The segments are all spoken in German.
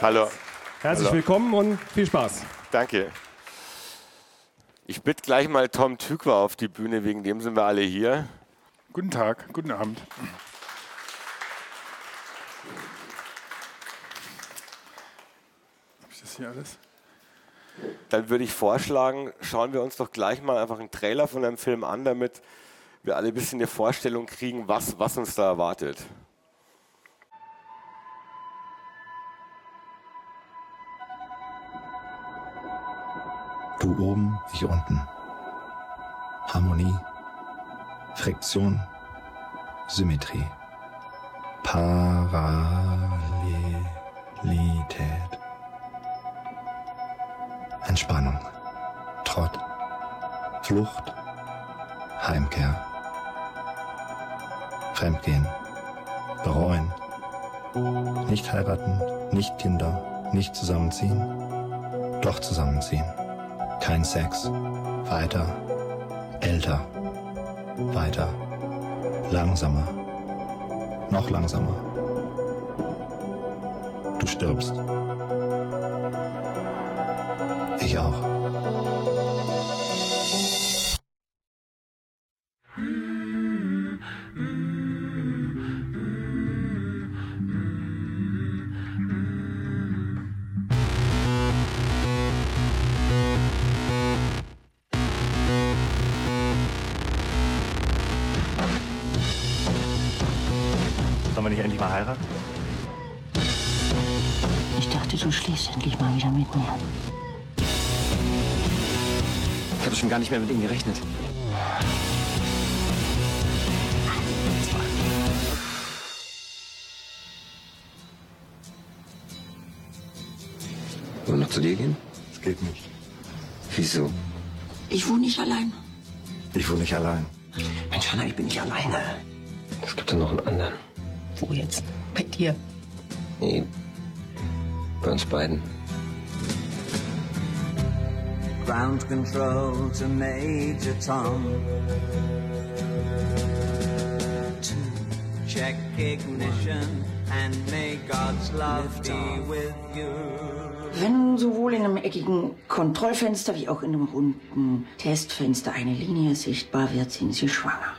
Hallo. Herzlich Hallo. willkommen und viel Spaß. Danke. Ich bitte gleich mal Tom Tückwer auf die Bühne, wegen dem sind wir alle hier. Guten Tag, guten Abend. Habe ich das hier alles? Dann würde ich vorschlagen, schauen wir uns doch gleich mal einfach einen Trailer von einem Film an, damit wir alle ein bisschen eine Vorstellung kriegen, was, was uns da erwartet. Du oben, ich unten. Harmonie, Friktion, Symmetrie, Parallelität, Entspannung, Trott, Flucht, Heimkehr, Fremdgehen, bereuen, nicht heiraten, nicht Kinder, nicht zusammenziehen, doch zusammenziehen. Kein Sex. Weiter. Älter. Weiter. Langsamer. Noch langsamer. Du stirbst. Ich auch. Mehr mit ihm gerechnet. Wollen wir noch zu dir gehen? Es geht nicht. Wieso? Ich wohne nicht allein. Ich wohne nicht allein. Mensch, Hanna, ich bin nicht alleine. Es gibt ja noch einen anderen. Wo jetzt? Bei dir. Nee, bei uns beiden. Ground control to Major Tom. To check ignition and may God's love be with you. Wenn sowohl in einem eckigen Kontrollfenster wie auch in einem runden Testfenster eine Linie sichtbar wird, sind Sie schwanger.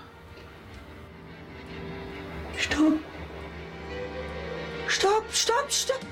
Stopp! Stopp, stopp, stopp,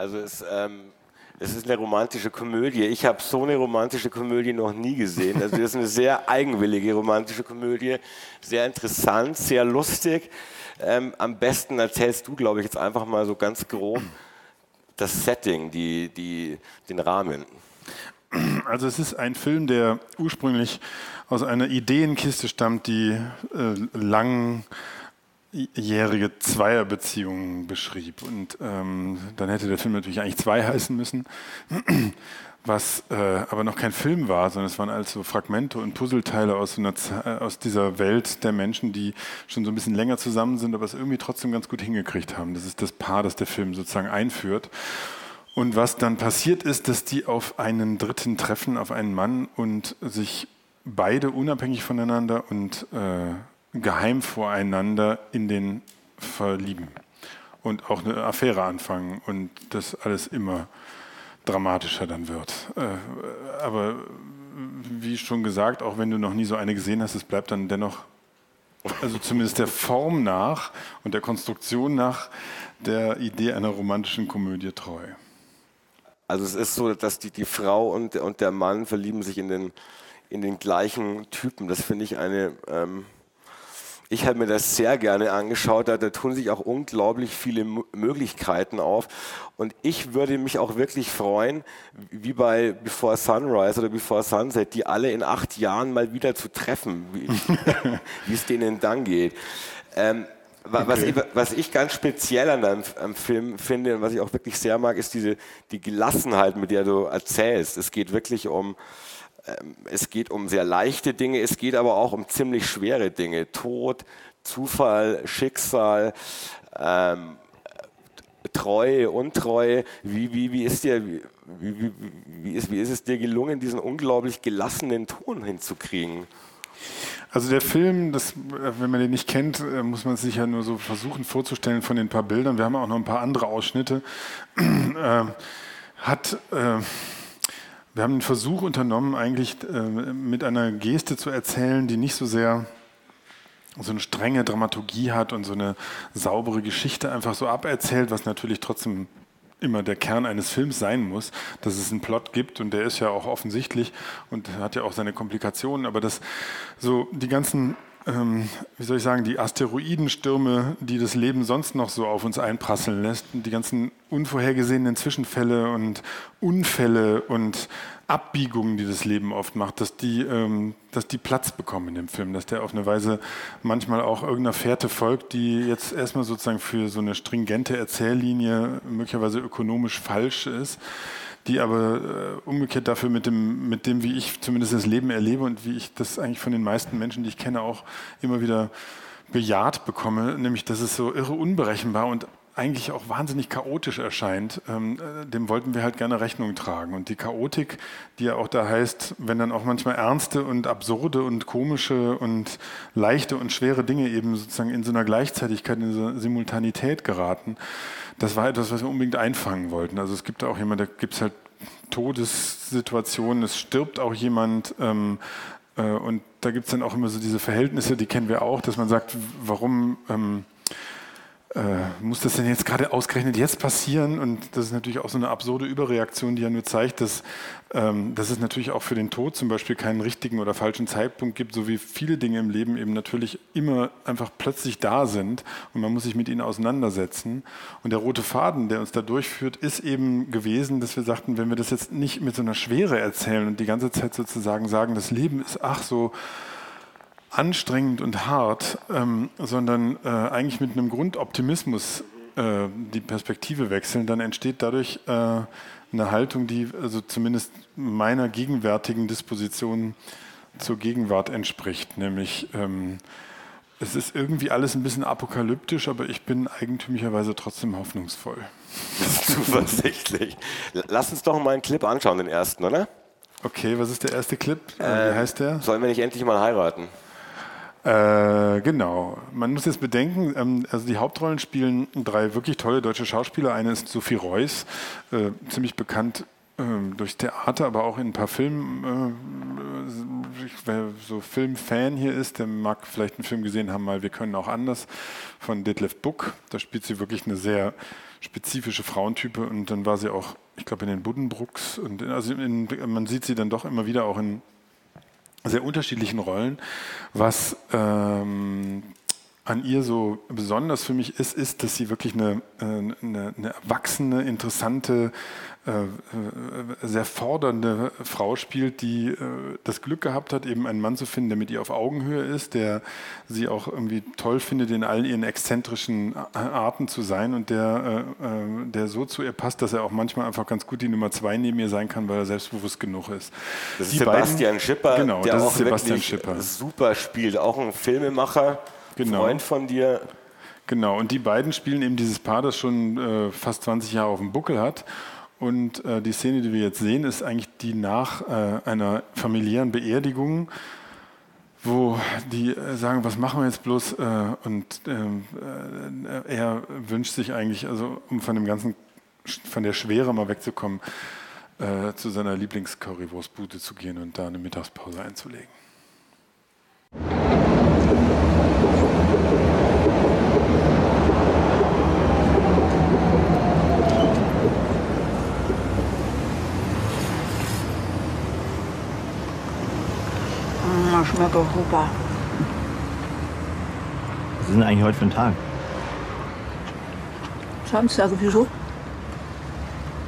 Also es, ähm, es ist eine romantische Komödie. Ich habe so eine romantische Komödie noch nie gesehen. Also das ist eine sehr eigenwillige romantische Komödie, sehr interessant, sehr lustig. Ähm, am besten erzählst du, glaube ich, jetzt einfach mal so ganz grob das Setting, die, die, den Rahmen. Also es ist ein Film, der ursprünglich aus einer Ideenkiste stammt, die äh, langjährige Zweierbeziehungen beschrieb. Und ähm, dann hätte der Film natürlich eigentlich zwei heißen müssen, was äh, aber noch kein Film war, sondern es waren also Fragmente und Puzzleteile aus, einer, äh, aus dieser Welt der Menschen, die schon so ein bisschen länger zusammen sind, aber es irgendwie trotzdem ganz gut hingekriegt haben. Das ist das Paar, das der Film sozusagen einführt. Und was dann passiert ist, dass die auf einen Dritten treffen, auf einen Mann und sich beide unabhängig voneinander und äh, geheim voreinander in den verlieben und auch eine Affäre anfangen und das alles immer dramatischer dann wird. Äh, aber wie schon gesagt, auch wenn du noch nie so eine gesehen hast, es bleibt dann dennoch, also zumindest der Form nach und der Konstruktion nach, der Idee einer romantischen Komödie treu. Also es ist so, dass die, die Frau und, und der Mann verlieben sich in den, in den gleichen Typen. Das finde ich eine... Ähm, ich habe mir das sehr gerne angeschaut, da, da tun sich auch unglaublich viele M Möglichkeiten auf. Und ich würde mich auch wirklich freuen, wie bei Before Sunrise oder Before Sunset, die alle in acht Jahren mal wieder zu treffen, wie, es denen dann geht. Ähm, Wa- Was, ich, was ich ganz speziell an deinem am Film finde und was ich auch wirklich sehr mag, ist diese die Gelassenheit, mit der du erzählst. Es geht wirklich um es geht um sehr leichte Dinge, es geht aber auch um ziemlich schwere Dinge. Tod, Zufall, Schicksal, ähm, Treue, Untreue. Wie, wie, wie, ist dir, wie, wie, wie, ist, wie ist es dir gelungen, diesen unglaublich gelassenen Ton hinzukriegen? Also der Film, das, äh, wenn man den nicht kennt, äh, muss man sich ja nur so versuchen vorzustellen von den paar Bildern. Wir haben auch noch ein paar andere Ausschnitte. äh, hat, äh, wir haben einen Versuch unternommen, eigentlich äh, mit einer Geste zu erzählen, die nicht so sehr so eine strenge Dramaturgie hat und so eine saubere Geschichte einfach so aberzählt, was natürlich trotzdem immer der Kern eines Films sein muss, dass es einen Plot gibt und der ist ja auch offensichtlich und hat ja auch seine Komplikationen, aber dass so die ganzen, ähm, wie soll ich sagen, die Asteroidenstürme, die das Leben sonst noch so auf uns einprasseln lässt, die ganzen unvorhergesehenen Zwischenfälle und Unfälle und Abbiegungen, die das Leben oft macht, dass die, ähm, dass die Platz bekommen in dem Film, dass der auf eine Weise manchmal auch irgendeiner Fährte folgt, die jetzt erstmal sozusagen für so eine stringente Erzähllinie möglicherweise ökonomisch falsch ist, die aber äh, umgekehrt dafür mit dem, mit dem, wie ich zumindest das Leben erlebe und wie ich das eigentlich von den meisten Menschen, die ich kenne, auch immer wieder bejaht bekomme, nämlich dass es so irre unberechenbar und eigentlich auch wahnsinnig chaotisch erscheint, ähm, äh, dem wollten wir halt gerne Rechnung tragen. Und die Chaotik, die ja auch da heißt, wenn dann auch manchmal ernste und absurde und komische und leichte und schwere Dinge eben sozusagen in so einer Gleichzeitigkeit, in so einer Simultanität geraten, das war etwas, was wir unbedingt einfangen wollten. Also es gibt auch jemand, da gibt es halt Todessituationen, es stirbt auch jemand, ähm, äh, und da gibt es dann auch immer so diese Verhältnisse, die kennen wir auch, dass man sagt, warum ähm, äh, muss das denn jetzt gerade ausgerechnet jetzt passieren? Und das ist natürlich auch so eine absurde Überreaktion, die ja nur zeigt, dass, ähm, dass es natürlich auch für den Tod zum Beispiel keinen richtigen oder falschen Zeitpunkt gibt, so wie viele Dinge im Leben eben natürlich immer einfach plötzlich da sind und man muss sich mit ihnen auseinandersetzen. Und der rote Faden, der uns da durchführt, ist eben gewesen, dass wir sagten, wenn wir das jetzt nicht mit so einer Schwere erzählen und die ganze Zeit sozusagen sagen, das Leben ist ach so anstrengend und hart, ähm, sondern äh, eigentlich mit einem Grundoptimismus äh, die Perspektive wechseln, dann entsteht dadurch äh, eine Haltung, die also zumindest meiner gegenwärtigen Disposition zur Gegenwart entspricht, nämlich ähm, es ist irgendwie alles ein bisschen apokalyptisch, aber ich bin eigentümlicherweise trotzdem hoffnungsvoll. Zuversichtlich. Lass uns doch mal einen Clip anschauen, den ersten, oder? Okay, was ist der erste Clip? Äh, Wie heißt der? Sollen wir nicht endlich mal heiraten? Äh, genau. Man muss jetzt bedenken, ähm, also die Hauptrollen spielen drei wirklich tolle deutsche Schauspieler. Eine ist Sophie Reuss, äh, ziemlich bekannt ähm, durchs Theater, aber auch in ein paar Filmen. Äh, wer so Filmfan hier ist, der mag vielleicht einen Film gesehen haben, mal Wir können auch anders von Detlef Buck. Da spielt sie wirklich eine sehr spezifische Frauentype und dann war sie auch, ich glaube, in den Buddenbrooks und in, also in, man sieht sie dann doch immer wieder auch in sehr unterschiedlichen Rollen. Was ähm, an ihr so besonders für mich ist, ist, dass sie wirklich eine, äh, eine, eine erwachsene, interessante, äh, äh, sehr fordernde Frau spielt, die das Glück gehabt hat, eben einen Mann zu finden, der mit ihr auf Augenhöhe ist, der sie auch irgendwie toll findet, in all ihren exzentrischen Arten zu sein und der, der so zu ihr passt, dass er auch manchmal einfach ganz gut die Nummer zwei neben ihr sein kann, weil er selbstbewusst genug ist. Das ist Die Sebastian beiden- Schipper, genau, der das auch ist Sebastian Schipper. super spielt. Auch ein Filmemacher, Genau. Freund von dir. Genau, und die beiden spielen eben dieses Paar, das schon äh, fast 20 Jahre auf dem Buckel hat. Und äh, die Szene, die wir jetzt sehen, ist eigentlich die nach äh, einer familiären Beerdigung, wo die äh, sagen, was machen wir jetzt bloß? Äh, und ähm, äh, er wünscht sich eigentlich, also um von dem ganzen, von der Schwere mal wegzukommen, zu seiner Lieblings-Currywurstbude zu gehen und da eine Mittagspause einzulegen. Schmeckt auch super. Was ist denn eigentlich heute für ein Tag? Samstag, wieso?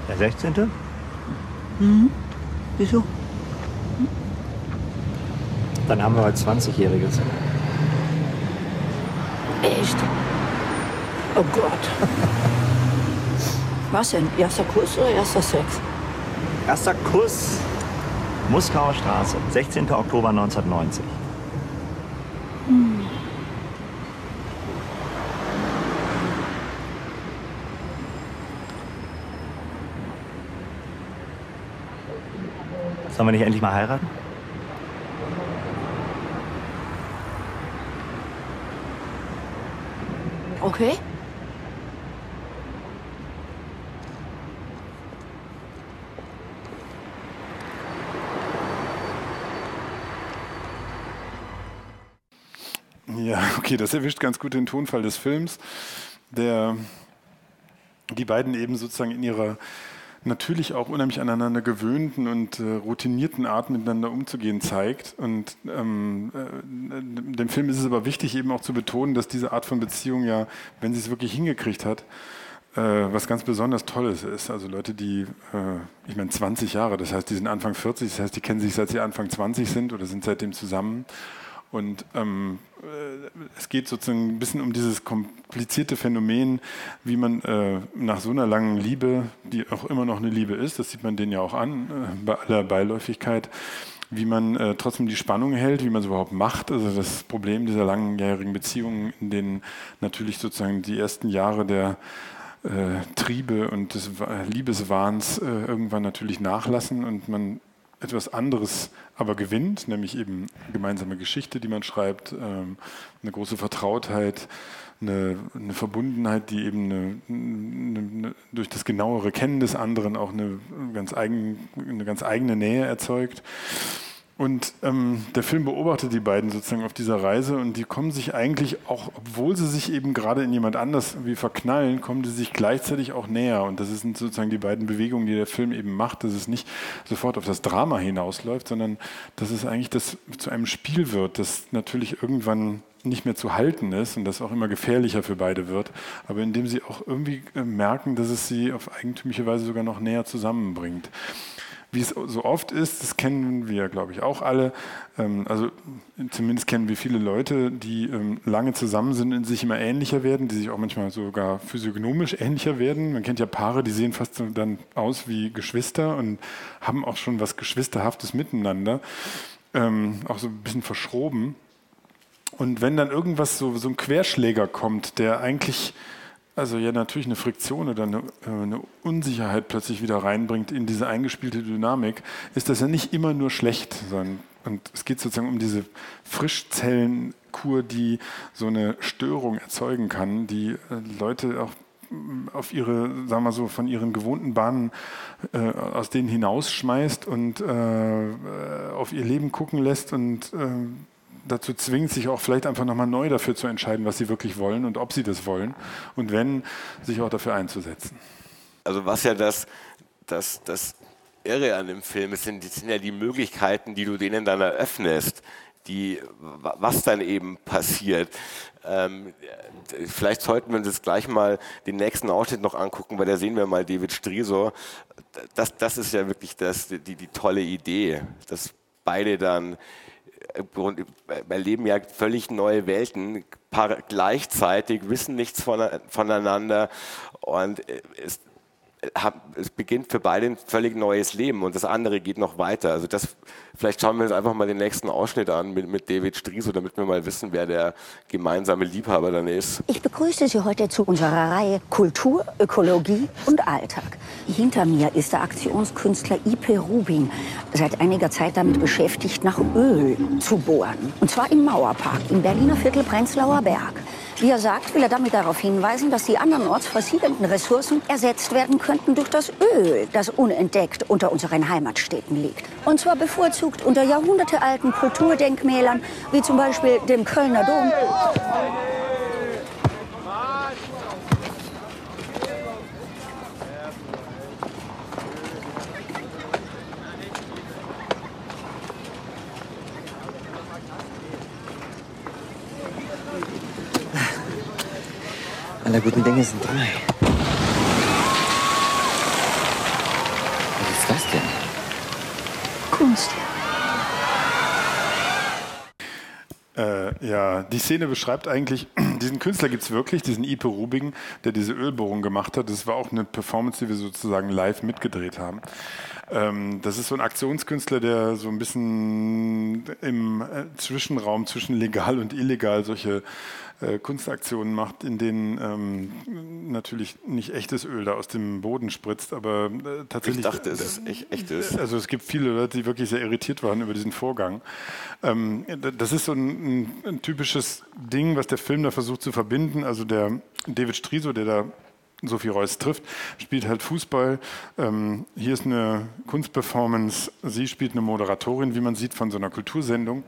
Der 16.? Wieso? Dann haben wir heute 20-Jähriges. Echt? Oh Gott. Was denn? Erster Kuss oder erster Sex? Erster Kuss. Muskauer Straße, 16. Oktober 1990. Sollen wir nicht endlich mal heiraten? Okay. Ja, okay, das erwischt ganz gut den Tonfall des Films, der die beiden eben sozusagen in ihrer natürlich auch unheimlich aneinander gewöhnten und äh, routinierten Art miteinander umzugehen zeigt. Und ähm, äh, dem Film ist es aber wichtig, eben auch zu betonen, dass diese Art von Beziehung ja, wenn sie es wirklich hingekriegt hat, äh, was ganz besonders Tolles ist. Also Leute, die, äh, ich meine, 20 Jahre, das heißt, die sind Anfang 40, das heißt, die kennen sich seit sie Anfang 20 sind oder sind seitdem zusammen. Und ähm, äh, es geht sozusagen ein bisschen um dieses komplizierte Phänomen, wie man äh, nach so einer langen Liebe, die auch immer noch eine Liebe ist, das sieht man denen ja auch an, äh, bei aller Beiläufigkeit, wie man äh, trotzdem die Spannung hält, wie man es überhaupt macht. Also das Problem dieser langjährigen Beziehungen, in denen natürlich sozusagen die ersten Jahre der äh, Triebe und des Wa- Liebeswahns äh, irgendwann natürlich nachlassen und man etwas anderes aber gewinnt, nämlich eben gemeinsame Geschichte, die man schreibt, ähm, eine große Vertrautheit, eine, eine Verbundenheit, die eben eine, eine, durch das genauere Kennen des anderen auch eine ganz, eigen, eine ganz eigene Nähe erzeugt. Und ähm, der Film beobachtet die beiden sozusagen auf dieser Reise und die kommen sich eigentlich auch, obwohl sie sich eben gerade in jemand anders wie verknallen, kommen sie sich gleichzeitig auch näher. Und das sind sozusagen die beiden Bewegungen, die der Film eben macht, dass es nicht sofort auf das Drama hinausläuft, sondern dass es eigentlich das zu einem Spiel wird, das natürlich irgendwann nicht mehr zu halten ist und das auch immer gefährlicher für beide wird, aber indem sie auch irgendwie äh, merken, dass es sie auf eigentümliche Weise sogar noch näher zusammenbringt wie es so oft ist, das kennen wir, glaube ich, auch alle. Ähm, also zumindest kennen wir viele Leute, die ähm, lange zusammen sind und sich immer ähnlicher werden, die sich auch manchmal sogar physiognomisch ähnlicher werden. Man kennt ja Paare, die sehen fast so dann aus wie Geschwister und haben auch schon was Geschwisterhaftes miteinander, ähm, auch so ein bisschen verschroben. Und wenn dann irgendwas so, so ein Querschläger kommt, der eigentlich also ja natürlich eine Friktion oder eine, äh, eine, Unsicherheit plötzlich wieder reinbringt in diese eingespielte Dynamik, ist das ja nicht immer nur schlecht, sondern und es geht sozusagen um diese Frischzellenkur, die so eine Störung erzeugen kann, die äh, Leute auch mm, auf ihre, sagen wir so, von ihren gewohnten Bahnen äh, aus denen hinausschmeißt und äh, auf ihr Leben gucken lässt und äh, dazu zwingt, sich auch vielleicht einfach nochmal neu dafür zu entscheiden, was sie wirklich wollen und ob sie das wollen und wenn, sich auch dafür einzusetzen. Also was ja das, das, das Irre an dem Film ist, sind, sind ja die Möglichkeiten, die du denen dann eröffnest, die, was dann eben passiert. Ähm, vielleicht sollten wir uns jetzt gleich mal den nächsten Ausschnitt noch angucken, weil da sehen wir mal David Striso. Das, das ist ja wirklich das, die, die tolle Idee, dass beide dann erleben ja völlig neue Welten, gleichzeitig, wissen nichts voneinander und es, beginnt für beide ein völlig neues Leben und das andere geht noch weiter. Also das, vielleicht schauen wir uns einfach mal den nächsten Ausschnitt an mit, mit David Striso, damit wir mal wissen, wer der gemeinsame Liebhaber dann ist. Ich begrüße Sie heute zu unserer Reihe Kultur, Ökologie und Alltag. Hinter mir ist der Aktionskünstler I.P. Rubin, seit einiger Zeit damit beschäftigt, nach Öl zu bohren. Und zwar im Mauerpark im Berliner Viertel Prenzlauer Berg. Wie er sagt, will er damit darauf hinweisen, dass die andernorts versiegelten Ressourcen ersetzt werden könnten durch das Öl, das unentdeckt unter unseren Heimatstädten liegt. Und zwar bevorzugt unter jahrhundertealten Kulturdenkmälern, wie zum Beispiel dem Kölner Dom. Aller guten Dinge sind drei. Was ist das denn? Kunst. Äh, ja, die Szene beschreibt eigentlich diesen Künstler gibt es wirklich, diesen Ipe Rubing, der diese Ölbohrung gemacht hat. Das war auch eine Performance, die wir sozusagen live mitgedreht haben. Ähm, das ist so ein Aktionskünstler, der so ein bisschen im äh, Zwischenraum zwischen legal und illegal solche äh, Kunstaktionen macht, in denen ähm, natürlich nicht echtes Öl da aus dem Boden spritzt, aber äh, tatsächlich. Ich dachte, es ist echt, echtes. Also es gibt viele Leute, die wirklich sehr irritiert waren über diesen Vorgang. Ähm, das ist so ein, ein, ein typisches Ding, was der Film da versucht zu verbinden. Also der David Striso, der da Sophie Reuss trifft, spielt halt Fußball. Ähm, hier ist eine Kunstperformance. Sie spielt eine Moderatorin, wie man sieht, von so einer Kultursendung.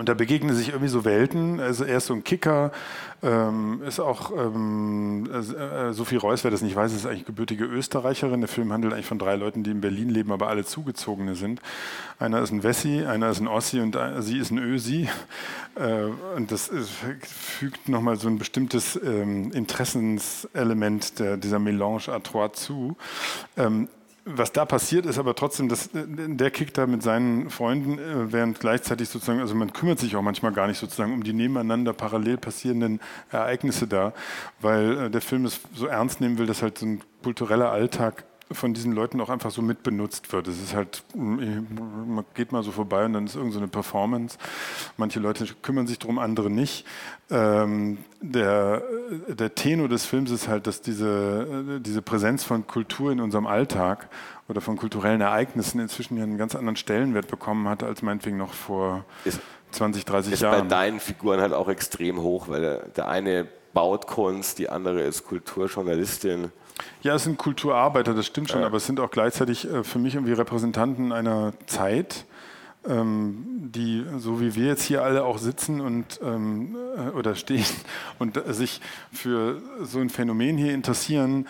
Und da begegnen sich irgendwie so Welten. Also er ist so ein Kicker, ähm, ist auch ähm, äh, Sophie Reuss, wer das nicht weiß, ist eigentlich gebürtige Österreicherin. Der Film handelt eigentlich von drei Leuten, die in Berlin leben, aber alle Zugezogene sind. Einer ist ein Wessi, einer ist ein Ossi und ein- sie ist ein Ösi. Äh, und das ist, fügt nochmal so ein bestimmtes ähm, Interessenselement der, dieser Melange à trois zu. Was da passiert, ist aber trotzdem, dass der kickt da mit seinen Freunden, äh, während gleichzeitig sozusagen, also man kümmert sich auch manchmal gar nicht sozusagen um die nebeneinander parallel passierenden Ereignisse da, weil äh, der Film es so ernst nehmen will, dass halt so ein kultureller Alltag von diesen Leuten auch einfach so mitbenutzt wird. Es ist halt, man geht mal so vorbei und dann ist irgendeine so eine Performance. Manche Leute kümmern sich drum, andere nicht. Ähm, der, der Tenor des Films ist halt, dass diese, diese Präsenz von Kultur in unserem Alltag oder von kulturellen Ereignissen inzwischen ja einen ganz anderen Stellenwert bekommen hat, als meinetwegen noch vor 20, 30 ist bei Jahren. deinen Figuren halt auch extrem hoch, weil der, der eine baut Kunst, die andere ist Kulturjournalistin. Ja, es sind Kulturarbeiter, das stimmt schon, aber es sind auch gleichzeitig äh, für mich irgendwie Repräsentanten einer Zeit, ähm, die, so wie wir jetzt hier alle auch sitzen und ähm, äh, oder stehen und äh, sich für so ein Phänomen hier interessieren,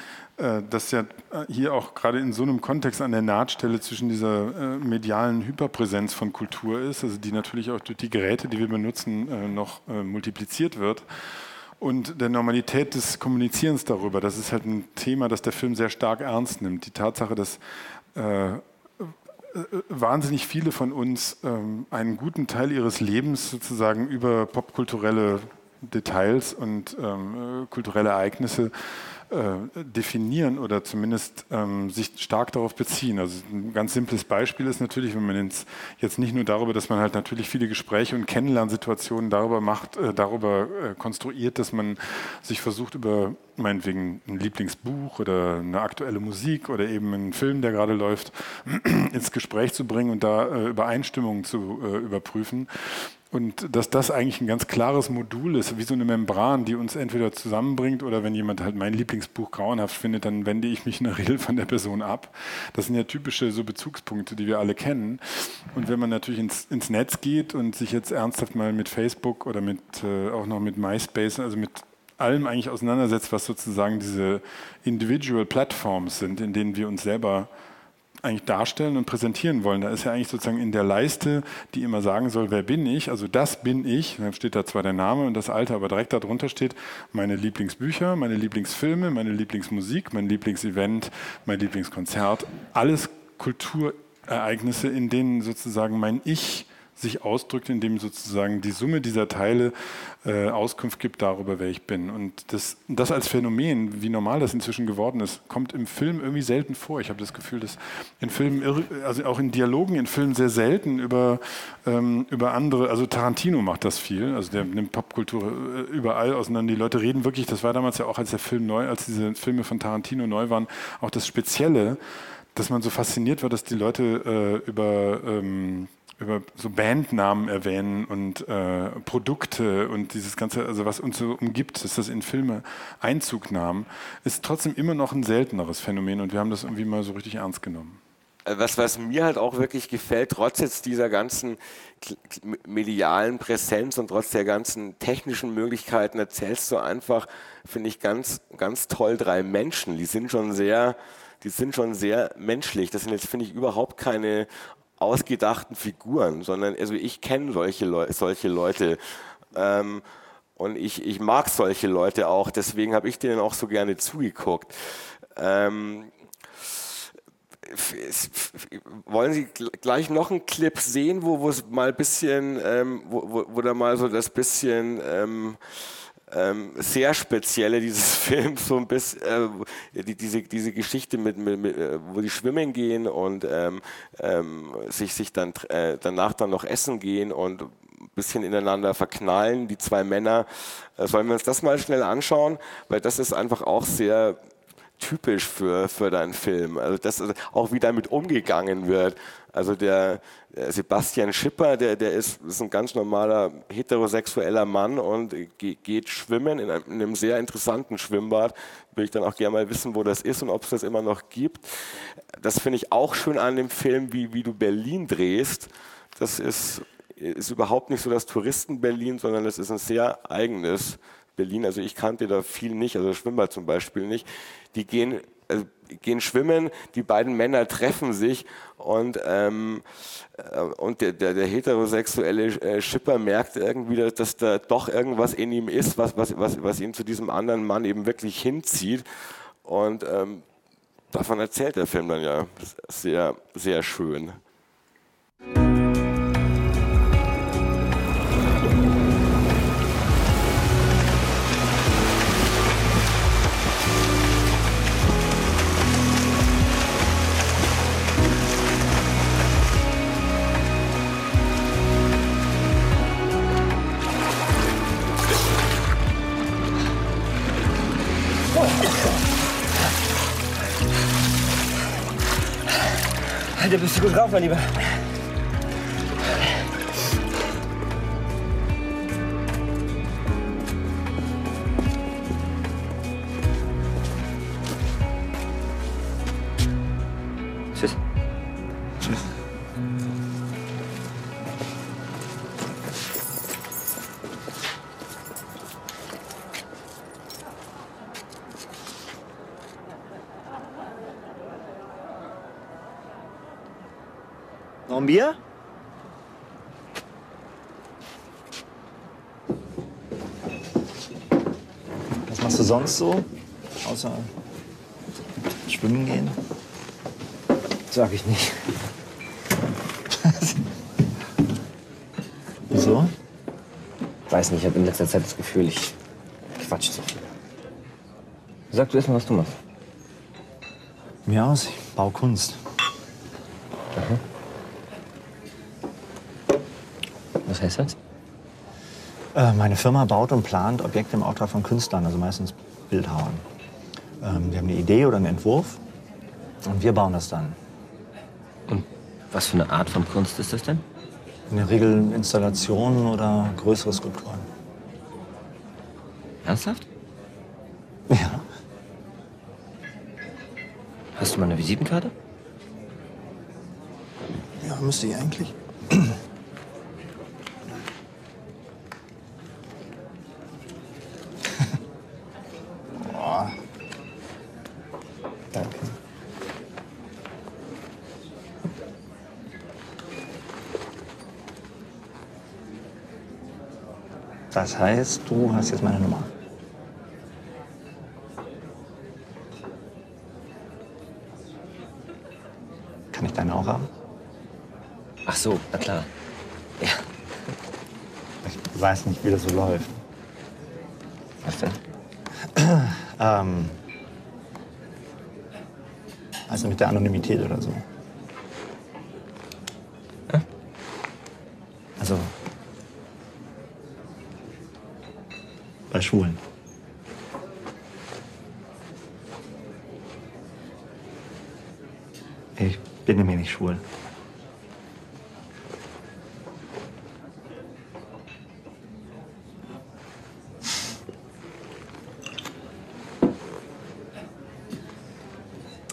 das ja hier auch gerade in so einem Kontext an der Nahtstelle zwischen dieser medialen Hyperpräsenz von Kultur ist, also die natürlich auch durch die Geräte, die wir benutzen, noch multipliziert wird und der Normalität des Kommunizierens darüber. Das ist halt ein Thema, das der Film sehr stark ernst nimmt. Die Tatsache, dass äh, äh, wahnsinnig viele von uns ähm, einen guten Teil ihres Lebens sozusagen über popkulturelle Details und ähm, äh, kulturelle Ereignisse äh, definieren oder zumindest ähm, sich stark darauf beziehen. Also ein ganz simples Beispiel ist natürlich, wenn man jetzt nicht nur darüber, dass man halt natürlich viele Gespräche und Kennenlernsituationen darüber macht, äh, darüber äh, konstruiert, dass man sich versucht über meinetwegen ein Lieblingsbuch oder eine aktuelle Musik oder eben einen Film, der gerade läuft, ins Gespräch zu bringen und da äh, Übereinstimmungen zu äh, überprüfen. Und dass das eigentlich ein ganz klares Modul ist, wie so eine Membran, die uns entweder zusammenbringt oder wenn jemand halt mein Lieblingsbuch grauenhaft findet, dann wende ich mich in der Regel von der Person ab. Das sind ja typische so Bezugspunkte, die wir alle kennen. Und wenn man natürlich ins, ins Netz geht und sich jetzt ernsthaft mal mit Facebook oder mit äh, auch noch mit MySpace, also mit allem eigentlich auseinandersetzt, was sozusagen diese Individual Platforms sind, in denen wir uns selber eigentlich darstellen und präsentieren wollen. Da ist ja eigentlich sozusagen in der Leiste, die immer sagen soll, wer bin ich, also das bin ich, dann steht da zwar der Name und das Alter, aber direkt darunter steht meine Lieblingsbücher, meine Lieblingsfilme, meine Lieblingsmusik, mein Lieblingsevent, mein Lieblingskonzert, alles Kulturereignisse, in denen sozusagen mein Ich sich ausdrückt, indem sozusagen die Summe dieser Teile äh, Auskunft gibt darüber, wer ich bin. Und das, das als Phänomen, wie normal das inzwischen geworden ist, kommt im Film irgendwie selten vor. Ich habe das Gefühl, dass in Filmen, also auch in Dialogen in Filmen sehr selten über, ähm, über andere, also Tarantino macht das viel, also der nimmt Popkultur äh, überall auseinander. Die Leute reden wirklich, das war damals ja auch, als der Film neu, als diese Filme von Tarantino neu waren, auch das Spezielle, dass man so fasziniert war, dass die Leute äh, über ähm, über so Bandnamen erwähnen und äh, Produkte und dieses ganze, also was uns so umgibt, dass das in Filme Einzug nahm, ist trotzdem immer noch ein selteneres Phänomen und wir haben das irgendwie mal so richtig ernst genommen. Äh, Was, was mir halt auch wirklich gefällt, trotz jetzt dieser ganzen medialen Präsenz und trotz der ganzen technischen Möglichkeiten, erzählst du einfach, finde ich, ganz, ganz toll drei Menschen. Die sind schon sehr, die sind schon sehr menschlich. Das sind jetzt, finde ich, überhaupt keine ausgedachten Figuren, sondern also ich kenne solche, Leu solche Leute. Ähm, und ich, ich mag solche Leute auch, deswegen habe ich denen auch so gerne zugeguckt. Ähm, wollen Sie gl- gleich noch einen Clip sehen, wo es mal ein bisschen, ähm, wo, wo, wo da mal so das bisschen ähm, sehr spezielle dieses Films, so ein bisschen äh, die, diese, diese Geschichte mit, mit, mit äh, wo die schwimmen gehen und ähm, ähm, sich, sich dann äh, danach dann noch essen gehen und ein bisschen ineinander verknallen, die zwei Männer. Äh, sollen wir uns das mal schnell anschauen? Weil das ist einfach auch sehr typisch für, für deinen Film. Also das ist auch wie damit umgegangen wird. Also der Sebastian Schipper, der, der ist, ist ein ganz normaler heterosexueller Mann und ge- geht schwimmen in einem, in einem sehr interessanten Schwimmbad. Will ich dann auch gerne mal wissen, wo das ist und ob es das immer noch gibt. Das finde ich auch schön an dem Film, wie, wie du Berlin drehst. Das ist, ist überhaupt nicht so das Touristen-Berlin, sondern es ist ein sehr eigenes Berlin. Also ich kannte da viel nicht, also das Schwimmbad zum Beispiel nicht. Die gehen, gehen schwimmen, die beiden Männer treffen sich und, ähm, äh, und der, der, der heterosexuelle äh, Schipper merkt irgendwie, dass, dass da doch irgendwas in ihm ist, was, was, was, was ihn zu diesem anderen Mann eben wirklich hinzieht. Und ähm, davon erzählt der Film dann ja sehr, sehr schön. Alter, bist du gut drauf, mein Lieber? Ein Bier? Was machst du sonst so? Außer schwimmen gehen? Sag ich nicht. Wieso? Weiß nicht, ich habe in letzter Zeit das Gefühl, ich quatsch zu viel. Sag du erst mal, was du machst. Mir aus, ich baue Kunst. Was heißt das? Äh, meine Firma baut und plant Objekte im Auftrag von Künstlern, also meistens Bildhauern. Ähm, die haben eine Idee oder einen Entwurf und wir bauen das dann. Und was für eine Art von Kunst ist das denn? In der Regel Installationen oder größere Skulpturen. Ernsthaft? Ja. Hast du mal eine Visitenkarte? Ja, müsste ich eigentlich. Heißt, du hast jetzt meine Nummer. Kann ich deine auch haben? Ach so, na klar. Ja. Ich weiß nicht, wie das so läuft. Was denn? Ähm, also mit der Anonymität oder so. Also bei. Ich bin nämlich nicht schwul.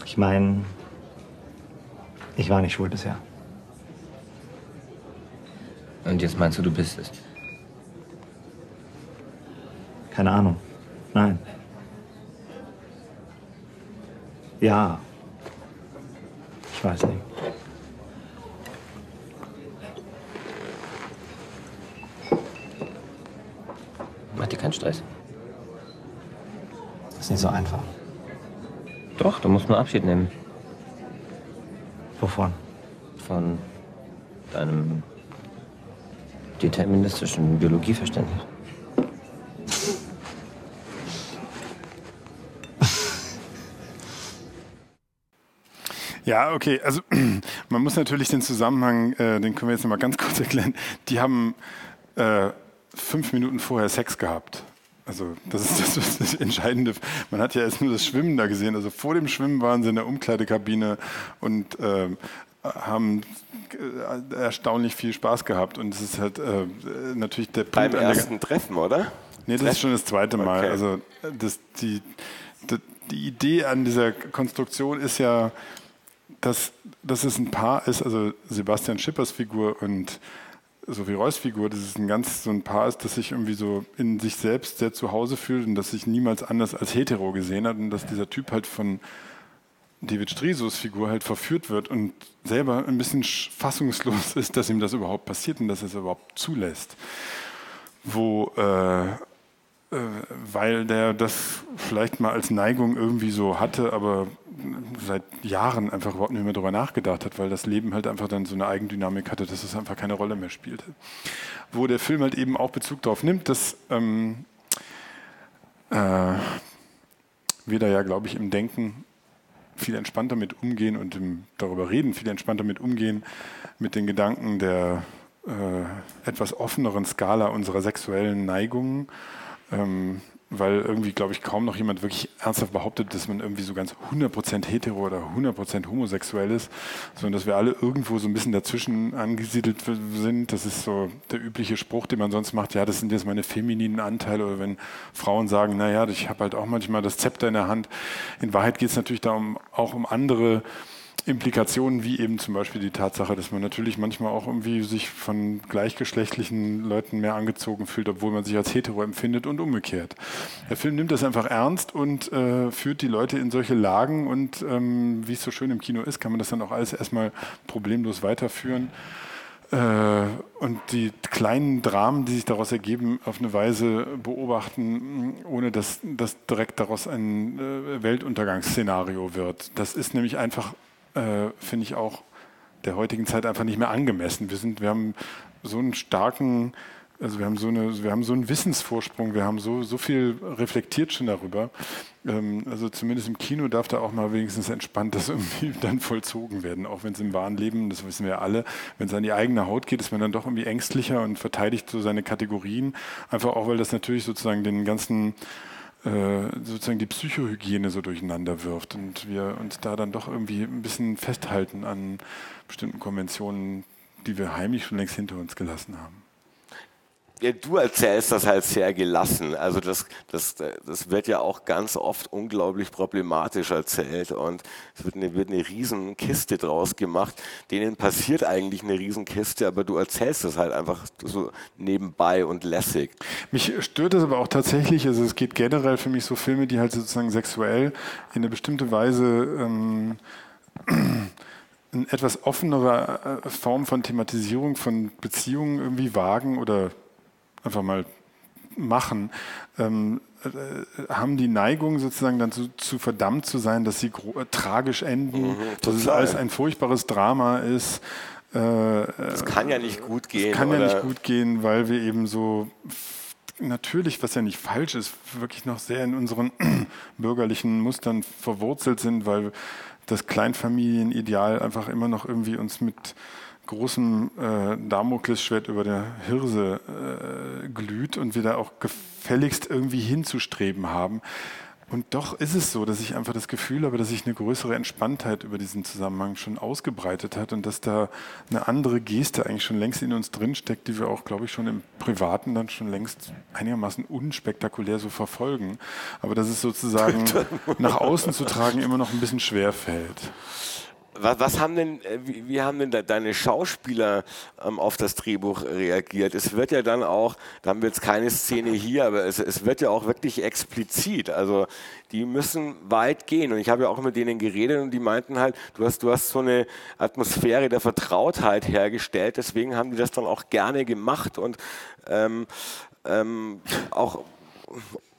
Ich meine, ich war nicht schwul bisher. Und jetzt meinst du, du bist es? Keine Ahnung. Nein. Ja. Ich weiß nicht. Mach dir keinen Stress. Ist nicht so einfach. Doch, du musst nur Abschied nehmen. Wovon? Von deinem deterministischen Biologieverständnis. Ja, okay. Also man muss natürlich den Zusammenhang, äh, den können wir jetzt noch mal ganz kurz erklären. Die haben äh, fünf Minuten vorher Sex gehabt. Also das ist das, ist das Entscheidende. Man hat ja erst nur das Schwimmen da gesehen. Also vor dem Schwimmen waren sie in der Umkleidekabine und ähm, haben äh, erstaunlich viel Spaß gehabt. Und es ist halt äh, natürlich der Beim Punkt an der- ersten Treffen, oder? Nee, das ist schon das zweite Mal. Okay. Also das, die, die, die Idee an dieser Konstruktion ist ja, dass, dass es ein Paar ist, also Sebastian Schippers Figur und Sophie Reuss Figur, dass es ein ganz so ein Paar ist, das sich irgendwie so in sich selbst sehr zu Hause fühlt und das sich niemals anders als hetero gesehen hat und dass dieser Typ halt von David Strisos Figur halt verführt wird und selber ein bisschen sch- fassungslos ist, dass ihm das überhaupt passiert und dass er es überhaupt zulässt. Wo, äh, äh, weil der das vielleicht mal als Neigung irgendwie so hatte, aber seit Jahren einfach überhaupt nicht mehr darüber nachgedacht hat, weil das Leben halt einfach dann so eine Eigendynamik hatte, dass es einfach keine Rolle mehr spielte. Wo der Film halt eben auch Bezug darauf nimmt, dass ähm, äh, wir da ja, glaube ich, im Denken viel entspannter mit umgehen und im darüber reden, viel entspannter mit umgehen mit den Gedanken der äh, etwas offeneren Skala unserer sexuellen Neigungen, ähm, weil irgendwie, glaube ich, kaum noch jemand wirklich ernsthaft behauptet, dass man irgendwie so ganz 100% hetero oder 100% homosexuell ist, sondern dass wir alle irgendwo so ein bisschen dazwischen angesiedelt sind. Das ist so der übliche Spruch, den man sonst macht, ja, das sind jetzt meine femininen Anteile oder wenn Frauen sagen, naja, ich habe halt auch manchmal das Zepter in der Hand. In Wahrheit geht es natürlich darum, auch um andere Implikationen, wie eben zum Beispiel die Tatsache, dass man natürlich manchmal auch irgendwie sich von gleichgeschlechtlichen Leuten mehr angezogen fühlt, obwohl man sich als hetero empfindet und umgekehrt. Der Film nimmt das einfach ernst und äh, führt die Leute in solche Lagen und ähm, wie es so schön im Kino ist, kann man das dann auch alles erstmal problemlos weiterführen. Äh, und die kleinen Dramen, die sich daraus ergeben, auf eine Weise beobachten, ohne dass, dass direkt daraus ein äh, Weltuntergangsszenario wird. Das ist nämlich einfach, äh, finde ich auch, der heutigen Zeit einfach nicht mehr angemessen. Wir, sind, wir haben so einen starken, also wir haben so, eine, wir haben so einen Wissensvorsprung, wir haben so, so viel reflektiert schon darüber. Ähm, also zumindest im Kino darf da auch mal wenigstens entspannt das irgendwie dann vollzogen werden, auch wenn es im wahren Leben, das wissen wir ja alle, wenn es an die eigene Haut geht, ist man dann doch irgendwie ängstlicher und verteidigt so seine Kategorien, einfach auch, weil das natürlich sozusagen den ganzen sozusagen die Psychohygiene so durcheinander wirft und wir uns da dann doch irgendwie ein bisschen festhalten an bestimmten Konventionen, die wir heimlich schon längst hinter uns gelassen haben. Ja, du erzählst das halt sehr gelassen. Also das, das, das wird ja auch ganz oft unglaublich problematisch erzählt und es wird eine, wird eine riesen Kiste draus gemacht. Denen passiert eigentlich eine riesen Kiste, aber du erzählst es halt einfach so nebenbei und lässig. Mich stört das aber auch tatsächlich, also es geht generell für mich so Filme, die halt sozusagen sexuell in eine bestimmte Weise ähm, eine etwas offenere äh, Form von Thematisierung von Beziehungen irgendwie wagen oder einfach mal machen, ähm, äh, haben die Neigung sozusagen dann zu, zu verdammt zu sein, dass sie äh, tragisch enden, dass es alles ein furchtbares Drama ist. Äh, Das kann ja nicht gut gehen. kann ja oder? nicht gut gehen, weil wir eben so natürlich, was ja nicht falsch ist, wirklich noch sehr in unseren bürgerlichen Mustern verwurzelt sind, weil das Kleinfamilienideal einfach immer noch irgendwie uns mit großem äh, Damoklesschwert über der Hirse äh, glüht und wir da auch gefälligst irgendwie hinzustreben haben. Und doch ist es so, dass ich einfach das Gefühl habe, dass sich eine größere Entspanntheit über diesen Zusammenhang schon ausgebreitet hat und dass da eine andere Geste eigentlich schon längst in uns drinsteckt, die wir auch, glaube ich, schon im Privaten dann schon längst einigermaßen unspektakulär so verfolgen. Aber dass es sozusagen nach außen zu tragen immer noch ein bisschen schwer fällt. Was, was haben denn, äh, wie, wie haben denn de- deine Schauspieler ähm, auf das Drehbuch reagiert? Es wird ja dann auch, da haben wir jetzt keine Szene hier, aber es, es wird ja auch wirklich explizit. Also die müssen weit gehen. Und ich habe ja auch mit denen geredet und die meinten halt, du hast, du hast so eine Atmosphäre der Vertrautheit hergestellt, deswegen haben die das dann auch gerne gemacht und ähm, ähm, auch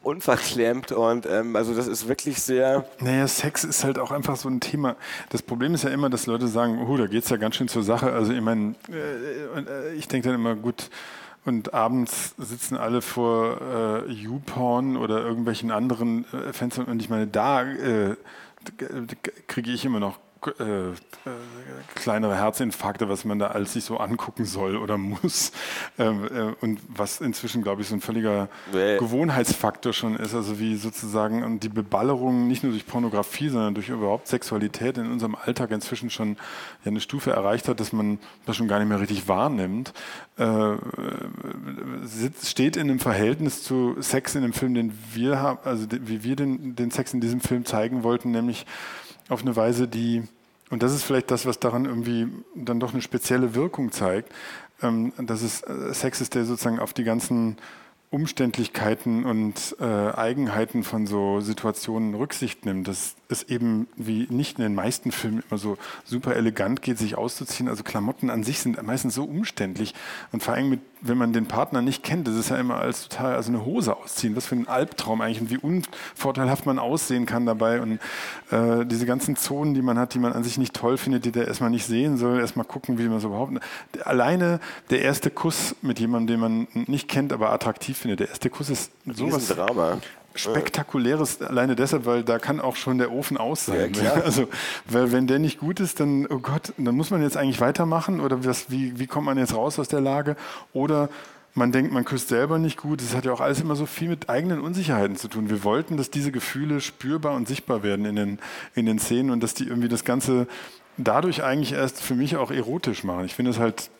unverklemmt und ähm, also das ist wirklich sehr Naja, Sex ist halt auch einfach so ein Thema. Das Problem ist ja immer, dass Leute sagen, oh, da geht es ja ganz schön zur Sache. Also ich meine, äh, äh, ich denke dann immer, gut, und abends sitzen alle vor äh, YouPorn oder irgendwelchen anderen äh, Fenstern und ich meine, da äh, kriege ich immer noch äh, äh, kleinere Herzinfarkte, was man da alles sich so angucken soll oder muss. Ähm, äh, und was inzwischen, glaube ich, so ein völliger Nee. Gewohnheitsfaktor schon ist. Also wie sozusagen die Beballerung nicht nur durch Pornografie, sondern durch überhaupt Sexualität in unserem Alltag inzwischen schon ja eine Stufe erreicht hat, dass man das schon gar nicht mehr richtig wahrnimmt. Äh, sitzt- steht in einem Verhältnis zu Sex in dem Film, den wir haben, also wie wir den, den Sex in diesem Film zeigen wollten, nämlich auf eine Weise, die, und das ist vielleicht das, was daran irgendwie dann doch eine spezielle Wirkung zeigt, ähm, dass es äh, Sex ist, der sozusagen auf die ganzen Umständlichkeiten und äh, Eigenheiten von so Situationen Rücksicht nimmt. Dass es eben wie nicht in den meisten Filmen immer so super elegant geht, sich auszuziehen. Also Klamotten an sich sind meistens so umständlich und vor allem mit, wenn man den Partner nicht kennt, das ist ja immer als total, also eine Hose ausziehen, was für ein Albtraum eigentlich und wie unvorteilhaft man aussehen kann dabei und äh, diese ganzen Zonen, die man hat, die man an sich nicht toll findet, die der erstmal nicht sehen soll, erstmal gucken, wie man so überhaupt. Alleine der erste Kuss mit jemandem, den man nicht kennt, aber attraktiv findet. Der erste Kuss ist sowas Drama. Spektakuläres, alleine deshalb, weil da kann auch schon der Ofen aus sein. Ja. Also, weil wenn der nicht gut ist, dann, oh Gott, dann muss man jetzt eigentlich weitermachen oder was, wie, wie kommt man jetzt raus aus der Lage? Oder man denkt, man küsst selber nicht gut. Das hat ja auch alles immer so viel mit eigenen Unsicherheiten zu tun. Wir wollten, dass diese Gefühle spürbar und sichtbar werden in den, in den Szenen und dass die irgendwie das Ganze dadurch eigentlich erst für mich auch erotisch machen. Ich finde es halt.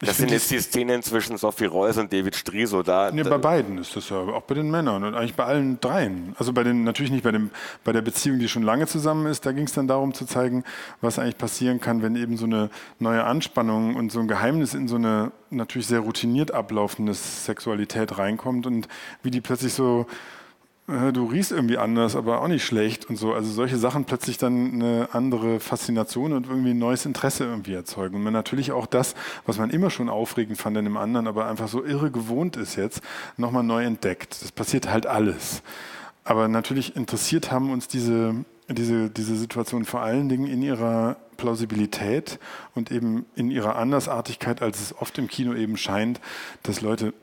Ich Das sind jetzt die Szenen zwischen Sophie Reuss und David Striso. Da, Nee, bei beiden ist das ja, auch bei den Männern und eigentlich bei allen dreien. Also bei den, natürlich nicht bei, dem, bei der Beziehung, die schon lange zusammen ist, da ging es dann darum zu zeigen, was eigentlich passieren kann, wenn eben so eine neue Anspannung und so ein Geheimnis in so eine natürlich sehr routiniert ablaufende Sexualität reinkommt und wie die plötzlich so, du riechst irgendwie anders, aber auch nicht schlecht und so. Also solche Sachen plötzlich dann eine andere Faszination und irgendwie ein neues Interesse irgendwie erzeugen. Und man natürlich auch das, was man immer schon aufregend fand in dem anderen, aber einfach so irre gewohnt ist jetzt, nochmal neu entdeckt. Das passiert halt alles. Aber natürlich interessiert haben uns diese, diese, diese Situation vor allen Dingen in ihrer Plausibilität und eben in ihrer Andersartigkeit, als es oft im Kino eben scheint, dass Leute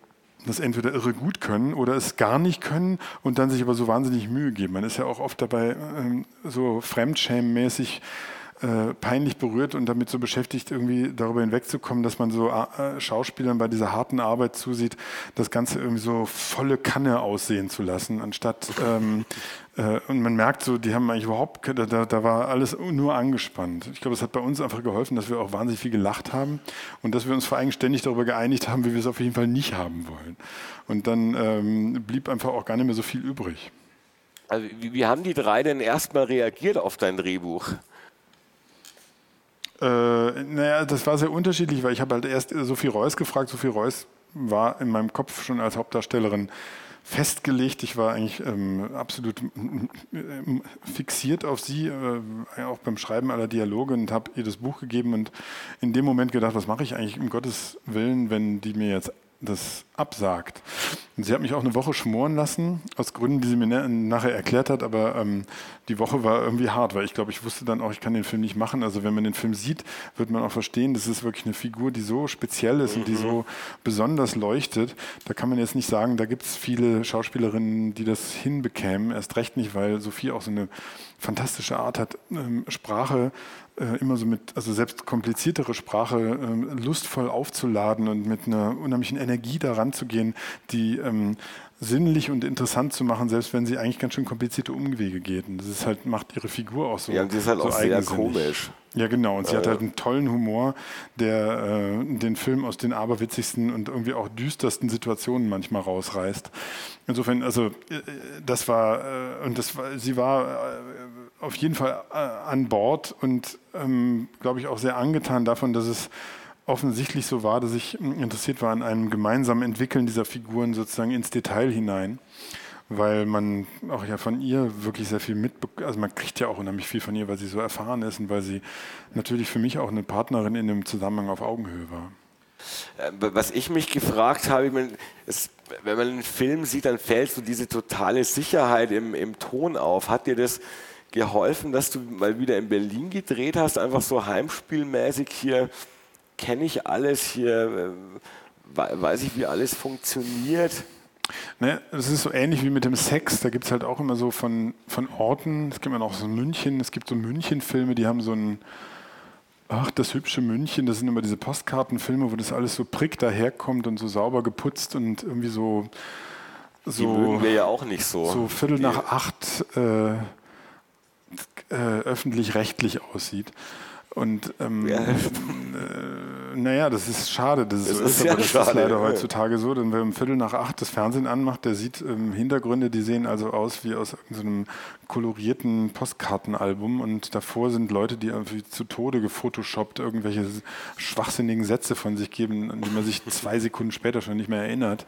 das entweder irre gut können oder es gar nicht können und dann sich aber so wahnsinnig Mühe geben. Man ist ja auch oft dabei ähm, so fremdschämmäßig äh, peinlich berührt und damit so beschäftigt, irgendwie darüber hinwegzukommen, dass man so äh, Schauspielern bei dieser harten Arbeit zusieht, das Ganze irgendwie so volle Kanne aussehen zu lassen, anstatt ähm, äh, und man merkt so, die haben eigentlich überhaupt, da, da war alles nur angespannt. Ich glaube, es hat bei uns einfach geholfen, dass wir auch wahnsinnig viel gelacht haben und dass wir uns vor allem ständig darüber geeinigt haben, wie wir es auf jeden Fall nicht haben wollen. Und dann ähm, blieb einfach auch gar nicht mehr so viel übrig. Also, wie haben die drei denn erstmal reagiert auf dein Drehbuch? Äh, naja, das war sehr unterschiedlich, weil ich habe halt erst Sophie Reuss gefragt. Sophie Reuss war in meinem Kopf schon als Hauptdarstellerin festgelegt. Ich war eigentlich ähm, absolut fixiert auf sie, äh, auch beim Schreiben aller Dialoge und habe ihr das Buch gegeben und in dem Moment gedacht, was mache ich eigentlich um Gottes Willen, wenn die mir jetzt das absagt. Und sie hat mich auch eine Woche schmoren lassen, aus Gründen, die sie mir na- nachher erklärt hat, aber ähm, die Woche war irgendwie hart, weil ich glaube, ich wusste dann auch, ich kann den Film nicht machen. Also wenn man den Film sieht, wird man auch verstehen, das ist wirklich eine Figur, die so speziell ist und die so besonders leuchtet. Da kann man jetzt nicht sagen, da gibt es viele Schauspielerinnen, die das hinbekämen. Erst recht nicht, weil Sophie auch so eine fantastische Art hat, ähm, Sprache äh, immer so mit, also selbst kompliziertere Sprache ähm, lustvoll aufzuladen und mit einer unheimlichen Energie daran zu gehen, die ähm, sinnlich und interessant zu machen, selbst wenn sie eigentlich ganz schön komplizierte Umwege geht. Und das ist halt, macht ihre Figur auch so. Ja, und die ist halt so auch sehr komisch. Ja, genau. Und sie Ja, hat halt einen tollen Humor, der äh, den Film aus den aberwitzigsten und irgendwie auch düstersten Situationen manchmal rausreißt. Insofern, also äh, das war, äh, und das war, sie war äh, auf jeden Fall äh, an Bord und ähm, glaube ich auch sehr angetan davon, dass es offensichtlich so war, dass ich mh, interessiert war an einem gemeinsamen Entwickeln dieser Figuren sozusagen ins Detail hinein weil man auch ja von ihr wirklich sehr viel mitbekommt. Also man kriegt ja auch unheimlich viel von ihr, weil sie so erfahren ist und weil sie natürlich für mich auch eine Partnerin in dem Zusammenhang auf Augenhöhe war. Äh, Was ich mich gefragt habe, ich meine, es, wenn man einen Film sieht, dann fällt so diese totale Sicherheit im, im Ton auf. Hat dir das geholfen, dass du mal wieder in Berlin gedreht hast, einfach so heimspielmäßig hier, kenne ich alles hier, äh, wei- weiß ich, wie alles funktioniert? Ne, das ist so ähnlich wie mit dem Sex. Da gibt es halt auch immer so von, von Orten, es gibt immer noch so München, es gibt so München-Filme, die haben so ein, ach, das hübsche München, das sind immer diese Postkartenfilme, wo das alles so prick daherkommt und so sauber geputzt und irgendwie so, Die so, mögen wir ja auch nicht so. so Viertel Die- nach acht äh, äh, öffentlich-rechtlich aussieht. Und ähm, Ja. äh, naja, das ist schade, dass es Das so ist ist, aber das ist schade, leider ja. heutzutage so. Denn wer um Viertel nach acht das Fernsehen anmacht, der sieht ähm, Hintergründe, die sehen also aus wie aus irgendeinem kolorierten Postkartenalbum und davor sind Leute, die irgendwie zu Tode gefotoshoppt irgendwelche schwachsinnigen Sätze von sich geben, an die man sich zwei Sekunden später schon nicht mehr erinnert.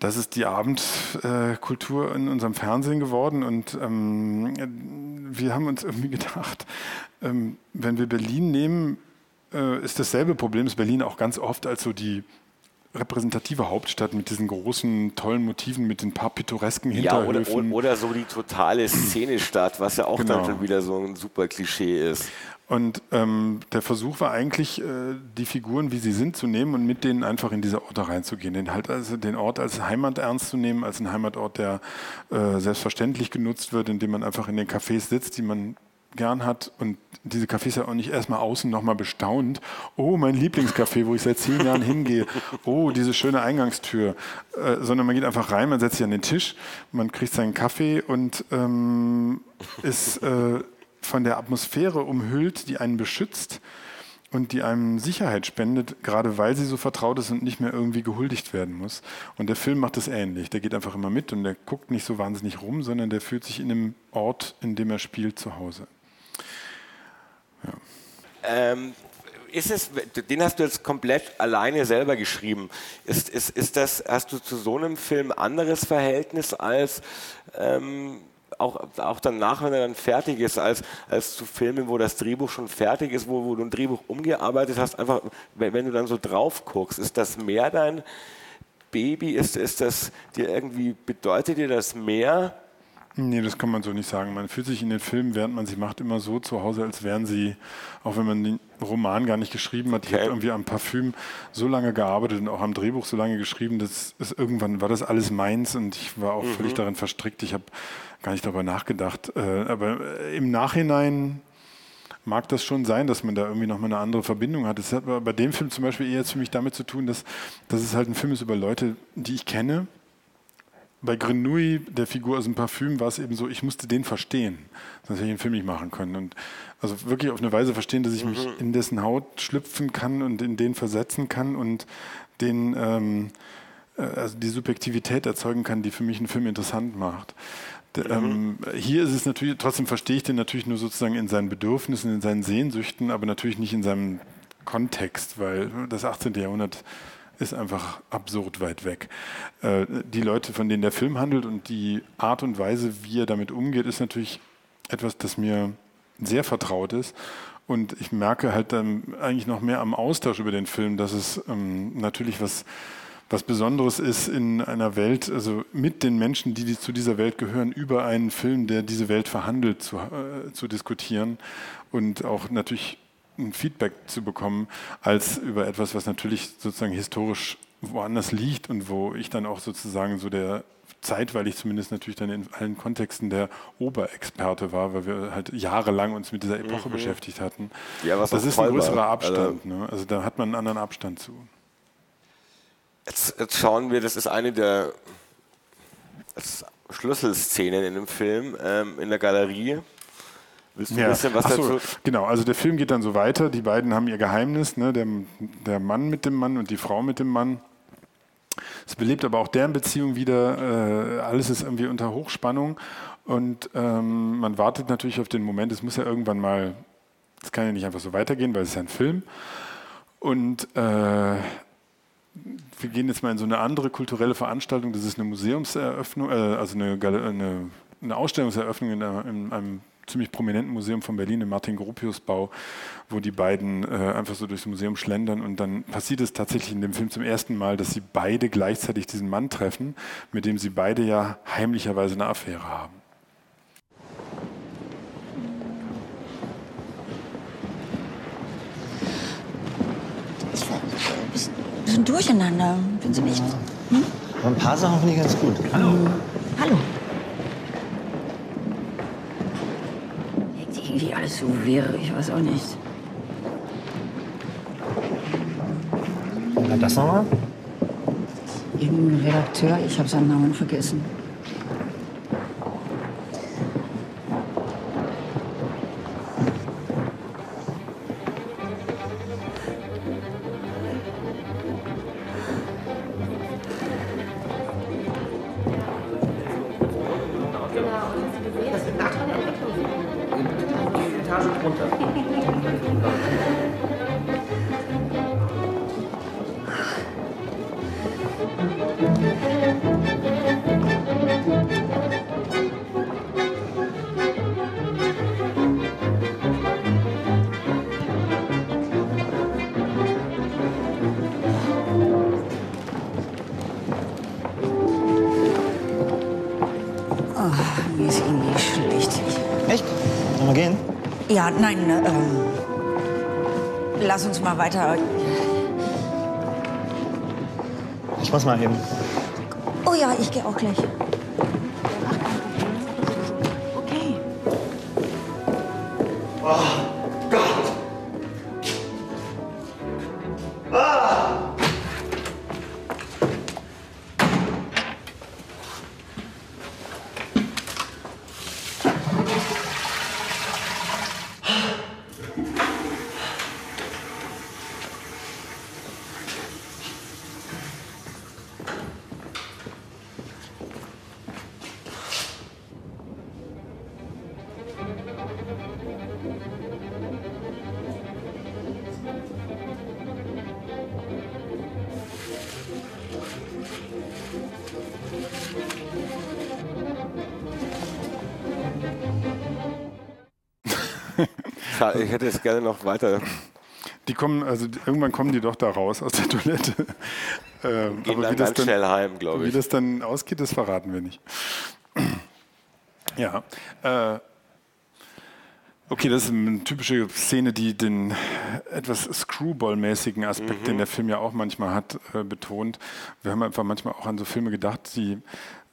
Das ist die Abendkultur in unserem Fernsehen geworden und ähm, wir haben uns irgendwie gedacht, ähm, wenn wir Berlin nehmen, äh, ist dasselbe Problem, ist Berlin auch ganz oft als so die repräsentative Hauptstadt mit diesen großen, tollen Motiven, mit den paar pittoresken Ja, oder, Hinterhöfen. oder so die totale Szene-Stadt, was ja auch dann Genau. schon wieder so ein super Klischee ist. Und ähm, der Versuch war eigentlich, äh, die Figuren, wie sie sind, zu nehmen und mit denen einfach in diese Orte reinzugehen. Den, halt also den Ort als Heimat ernst zu nehmen, als einen Heimatort, der äh, selbstverständlich genutzt wird, indem man einfach in den Cafés sitzt, die man gern hat und diese Cafés ja auch nicht erstmal außen nochmal bestaunt. Oh, mein Lieblingscafé, wo ich seit zehn Jahren hingehe. Oh, diese schöne Eingangstür. Äh, sondern man geht einfach rein, man setzt sich an den Tisch, man kriegt seinen Kaffee und ähm, ist äh, von der Atmosphäre umhüllt, die einen beschützt und die einem Sicherheit spendet, gerade weil sie so vertraut ist und nicht mehr irgendwie gehuldigt werden muss. Und der Film macht das ähnlich. Der geht einfach immer mit und der guckt nicht so wahnsinnig rum, sondern der fühlt sich in dem Ort, in dem er spielt, zu Hause. Ähm, ist es, den hast du jetzt komplett alleine selber geschrieben. Ist, ist, ist das, hast du zu so einem Film anderes Verhältnis als ähm, auch, auch danach, wenn er dann fertig ist, als, als zu Filmen, wo das Drehbuch schon fertig ist, wo, wo du ein Drehbuch umgearbeitet hast, einfach, wenn, wenn du dann so drauf guckst, ist das mehr dein Baby? Ist, ist das dir irgendwie, bedeutet dir das mehr? Nee, das kann man so nicht sagen. Man fühlt sich in den Filmen, während man sie macht, immer so zu Hause, als wären sie, auch wenn man den Roman gar nicht geschrieben hat, ich habe irgendwie am Parfüm so lange gearbeitet und auch am Drehbuch so lange geschrieben, dass es irgendwann war das alles meins und ich war auch Mhm. völlig darin verstrickt. Ich habe gar nicht darüber nachgedacht. Äh, Aber im Nachhinein mag das schon sein, dass man da irgendwie nochmal eine andere Verbindung hat. Das hat aber bei dem Film zum Beispiel eher jetzt für mich damit zu tun, dass, dass es halt ein Film ist über Leute, die ich kenne. Bei Grenouille, der Figur aus dem Parfüm, war es eben so, ich musste den verstehen. Sonst hätte ich den Film nicht machen können. Und also wirklich auf eine Weise verstehen, dass ich mich Mhm. in dessen Haut schlüpfen kann und in den versetzen kann und den, ähm, äh, also die Subjektivität erzeugen kann, die für mich einen Film interessant macht. D- Ähm, hier ist es natürlich, trotzdem verstehe ich den natürlich nur sozusagen in seinen Bedürfnissen, in seinen Sehnsüchten, aber natürlich nicht in seinem Kontext, weil das 18. Jahrhundert ist einfach absurd weit weg. Äh, die Leute, von denen der Film handelt und die Art und Weise, wie er damit umgeht, ist natürlich etwas, das mir sehr vertraut ist. Und ich merke halt dann eigentlich noch mehr am Austausch über den Film, dass es ähm, natürlich was, was Besonderes ist in einer Welt, also mit den Menschen, die, zu dieser Welt gehören, über einen Film, der diese Welt verhandelt, zu, äh, zu diskutieren und auch natürlich ein Feedback zu bekommen, als über etwas, was natürlich sozusagen historisch woanders liegt und wo ich dann auch sozusagen so der zeitweilig zumindest natürlich dann in allen Kontexten der Oberexperte war, weil wir halt jahrelang uns mit dieser Epoche Mhm. beschäftigt hatten. Ja, was das ist ein toll war. größerer Abstand. Also- ne? also da hat man einen anderen Abstand zu. Jetzt, jetzt schauen wir, das ist eine der Schlüsselszenen in dem Film, ähm, in der Galerie. Willst du ein bisschen was so, dazu? Genau, also der Film geht dann so weiter. Die beiden haben ihr Geheimnis, ne? der, der Mann mit dem Mann und die Frau mit dem Mann. Es belebt aber auch deren Beziehung wieder. Äh, alles ist irgendwie unter Hochspannung. Und ähm, man wartet natürlich auf den Moment, es muss ja irgendwann mal, es kann ja nicht einfach so weitergehen, weil es ist ja ein Film. Und äh, wir gehen jetzt mal in so eine andere kulturelle Veranstaltung. Das ist eine Museumseröffnung, äh, also eine, eine, eine Ausstellungseröffnung in, einer, in einem ziemlich prominenten Museum von Berlin, im Martin-Gropius-Bau, wo die beiden äh, einfach so durchs Museum schlendern. Und dann passiert es tatsächlich in dem Film zum ersten Mal, dass sie beide gleichzeitig diesen Mann treffen, mit dem sie beide ja heimlicherweise eine Affäre haben. Ich war ein bisschen, ein bisschen durcheinander, finden Sie nicht? Hm? Aber ein paar Sachen finde ich ganz gut. Hallo. Hallo. Wirkt irgendwie alles so wirr, ich weiß auch nicht. Na, das nochmal? Irgendein Redakteur, ich habe seinen Namen vergessen. Nein, ähm, lass uns mal weiter. Ich muss mal eben. Schade, Ich hätte es gerne noch weiter. Die kommen, also irgendwann kommen die doch da raus aus der Toilette. Ähm, Gehen aber dann wie das ganz schnell heim, glaube Wie ich. das dann ausgeht, das verraten wir nicht. Ja. Äh, okay, das ist eine typische Szene, die den etwas Screwball-mäßigen Aspekt, Mhm. den der Film ja auch manchmal hat, äh, betont. Wir haben einfach manchmal auch an so Filme gedacht, die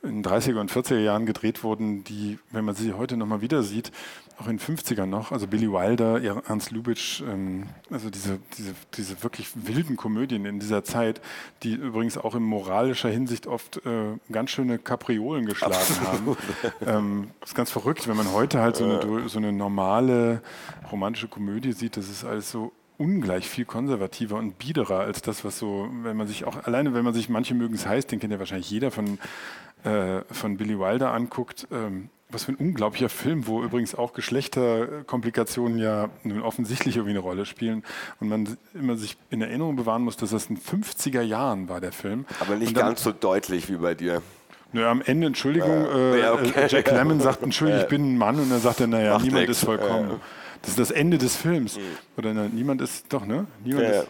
in 30er und 40er Jahren gedreht wurden, die, wenn man sie heute nochmal wieder sieht, auch in den 50ern noch, also Billy Wilder, Ernst Lubitsch, ähm, also diese, diese, diese wirklich wilden Komödien in dieser Zeit, die übrigens auch in moralischer Hinsicht oft äh, ganz schöne Kapriolen geschlagen haben. Ähm, das ist ganz verrückt, wenn man heute halt so eine, so eine normale romantische Komödie sieht, das ist alles so ungleich viel konservativer und biederer als das, was so, wenn man sich auch, alleine wenn man sich, manche mögen es heiß, den kennt ja wahrscheinlich jeder von, äh, von Billy Wilder anguckt, ähm, was für ein unglaublicher Film, wo übrigens auch Geschlechterkomplikationen ja nun offensichtlich irgendwie eine Rolle spielen und man immer sich in Erinnerung bewahren muss, dass das in 50er Jahren war, der Film. Aber nicht dann- ganz so deutlich wie bei dir. Nö, am Ende, Entschuldigung, Äh, ja, okay. äh, Jack Lemmon sagt, Entschuldigung, ich bin ein Mann und dann sagt er, naja, Macht niemand nix. ist vollkommen. Ja. Das ist das Ende des Films. Oder na, niemand ist, doch, ne? Niemand Ja, ist,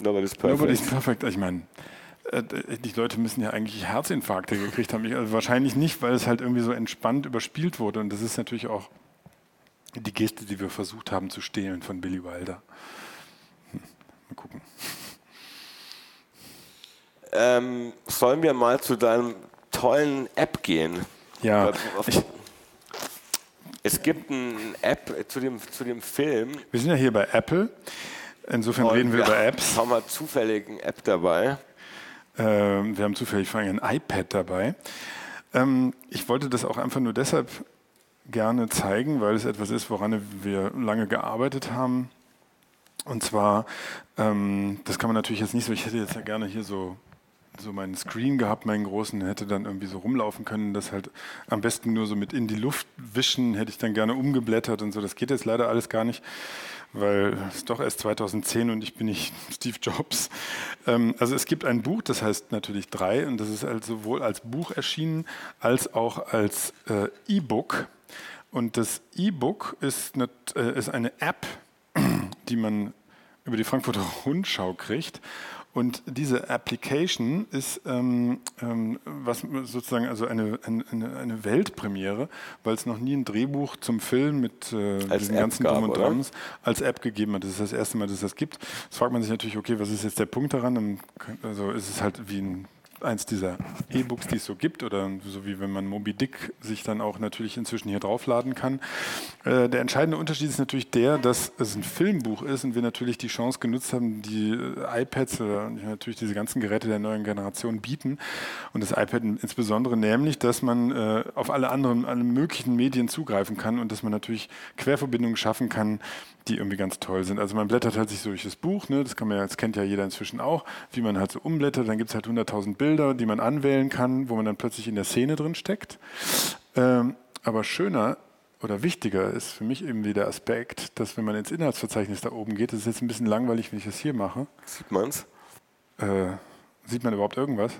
Nobody's perfect. Nobody's perfect. Ich meine, die Leute müssen ja eigentlich Herzinfarkte gekriegt haben. Ich, also wahrscheinlich nicht, weil es halt irgendwie so entspannt überspielt wurde. Und das ist natürlich auch die Geste, die wir versucht haben zu stehlen von Billy Wilder. Hm, mal gucken. Ähm, sollen wir mal zu deinem tollen App gehen? Ja, ich, Es gibt eine App zu dem, zu dem Film. wir sind ja hier bei Apple. Insofern und reden wir über Apps. haben wir zufällig eine App dabei. Ähm, wir haben zufällig vor allem ein iPad dabei. Ähm, ich wollte das auch einfach nur deshalb gerne zeigen, weil es etwas ist, woran wir lange gearbeitet haben. Und zwar, ähm, das kann man natürlich jetzt nicht so, ich hätte jetzt ja gerne hier so, so meinen Screen gehabt, meinen großen, hätte dann irgendwie so rumlaufen können, das halt am besten nur so mit in die Luft wischen, hätte ich dann gerne umgeblättert und so. Das geht jetzt leider alles gar nicht, weil es doch erst 2010 und ich bin nicht Steve Jobs. Ähm, also es gibt ein Buch, das heißt natürlich drei und das ist halt sowohl als Buch erschienen als auch als äh, E-Book. Und das E-Book ist, eine- äh, ist eine App, die man über die Frankfurter Rundschau kriegt. Und diese Application ist ähm, ähm, was sozusagen also eine, eine, eine- Weltpremiere, weil es noch nie ein Drehbuch zum Film mit äh, diesen App ganzen Drum und? Drams als App gegeben hat. Das ist das erste Mal, dass es das gibt. Jetzt fragt man sich natürlich, okay, was ist jetzt der Punkt daran? Also ist es halt wie ein eins dieser E-Books, die es so gibt, oder so wie wenn man Moby Dick sich dann auch natürlich inzwischen hier draufladen kann. Äh, der entscheidende Unterschied ist natürlich der, dass es ein Filmbuch ist und wir natürlich die Chance genutzt haben, die äh, iPads oder natürlich diese ganzen Geräte der neuen Generation bieten und das iPad insbesondere, nämlich, dass man äh, auf alle anderen, alle möglichen Medien zugreifen kann und dass man natürlich Querverbindungen schaffen kann, die irgendwie ganz toll sind. Also man blättert halt sich so durch das Buch, ne? das, kann man ja, das kennt ja jeder inzwischen auch, wie man halt so umblättert, dann gibt es halt 100.000 Bilder, die man anwählen kann, wo man dann plötzlich in der Szene drin steckt. Ähm, aber schöner oder wichtiger ist für mich eben der Aspekt, dass wenn man ins Inhaltsverzeichnis da oben geht, das ist jetzt ein bisschen langweilig, wenn ich das hier mache. Sieht man's? Äh, sieht man überhaupt irgendwas?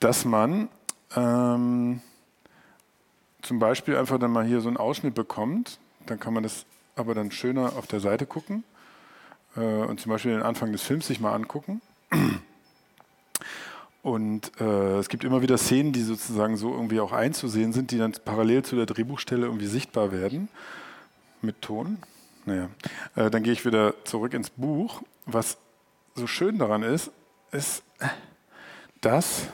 Dass man ähm, zum Beispiel einfach dann mal hier so einen Ausschnitt bekommt, dann kann man das aber dann schöner auf der Seite gucken äh, und zum Beispiel den Anfang des Films sich mal angucken. Und äh, es gibt immer wieder Szenen, die sozusagen so irgendwie auch einzusehen sind, die dann parallel zu der Drehbuchstelle irgendwie sichtbar werden. Mit Ton. Naja. Äh, dann gehe ich wieder zurück ins Buch. Was so schön daran ist, ist, dass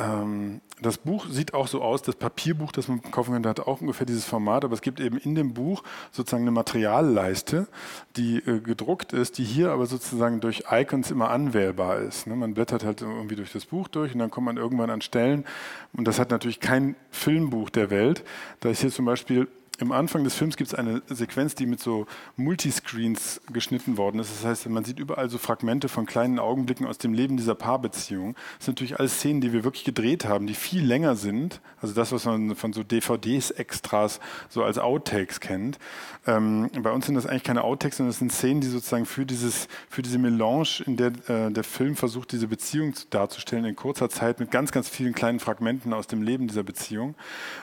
ähm, das Buch sieht auch so aus, das Papierbuch, das man kaufen kann, hat auch ungefähr dieses Format, aber es gibt eben in dem Buch sozusagen eine Materialleiste, die äh, gedruckt ist, die hier aber sozusagen durch Icons immer anwählbar ist. Ne? Man blättert halt irgendwie durch das Buch durch und dann kommt man irgendwann an Stellen und das hat natürlich kein Filmbuch der Welt. Da ist hier zum Beispiel im Anfang des Films gibt es eine Sequenz, die mit so Multiscreens geschnitten worden ist. Das heißt, man sieht überall so Fragmente von kleinen Augenblicken aus dem Leben dieser Paarbeziehung. Das sind natürlich alles Szenen, die wir wirklich gedreht haben, die viel länger sind. Also das, was man von so DVDs, Extras so als Outtakes kennt. Ähm, bei uns sind das eigentlich keine Outtakes, sondern das sind Szenen, die sozusagen für, dieses, für diese Melange, in der äh, der Film versucht, diese Beziehung zu- darzustellen, in kurzer Zeit mit ganz, ganz vielen kleinen Fragmenten aus dem Leben dieser Beziehung.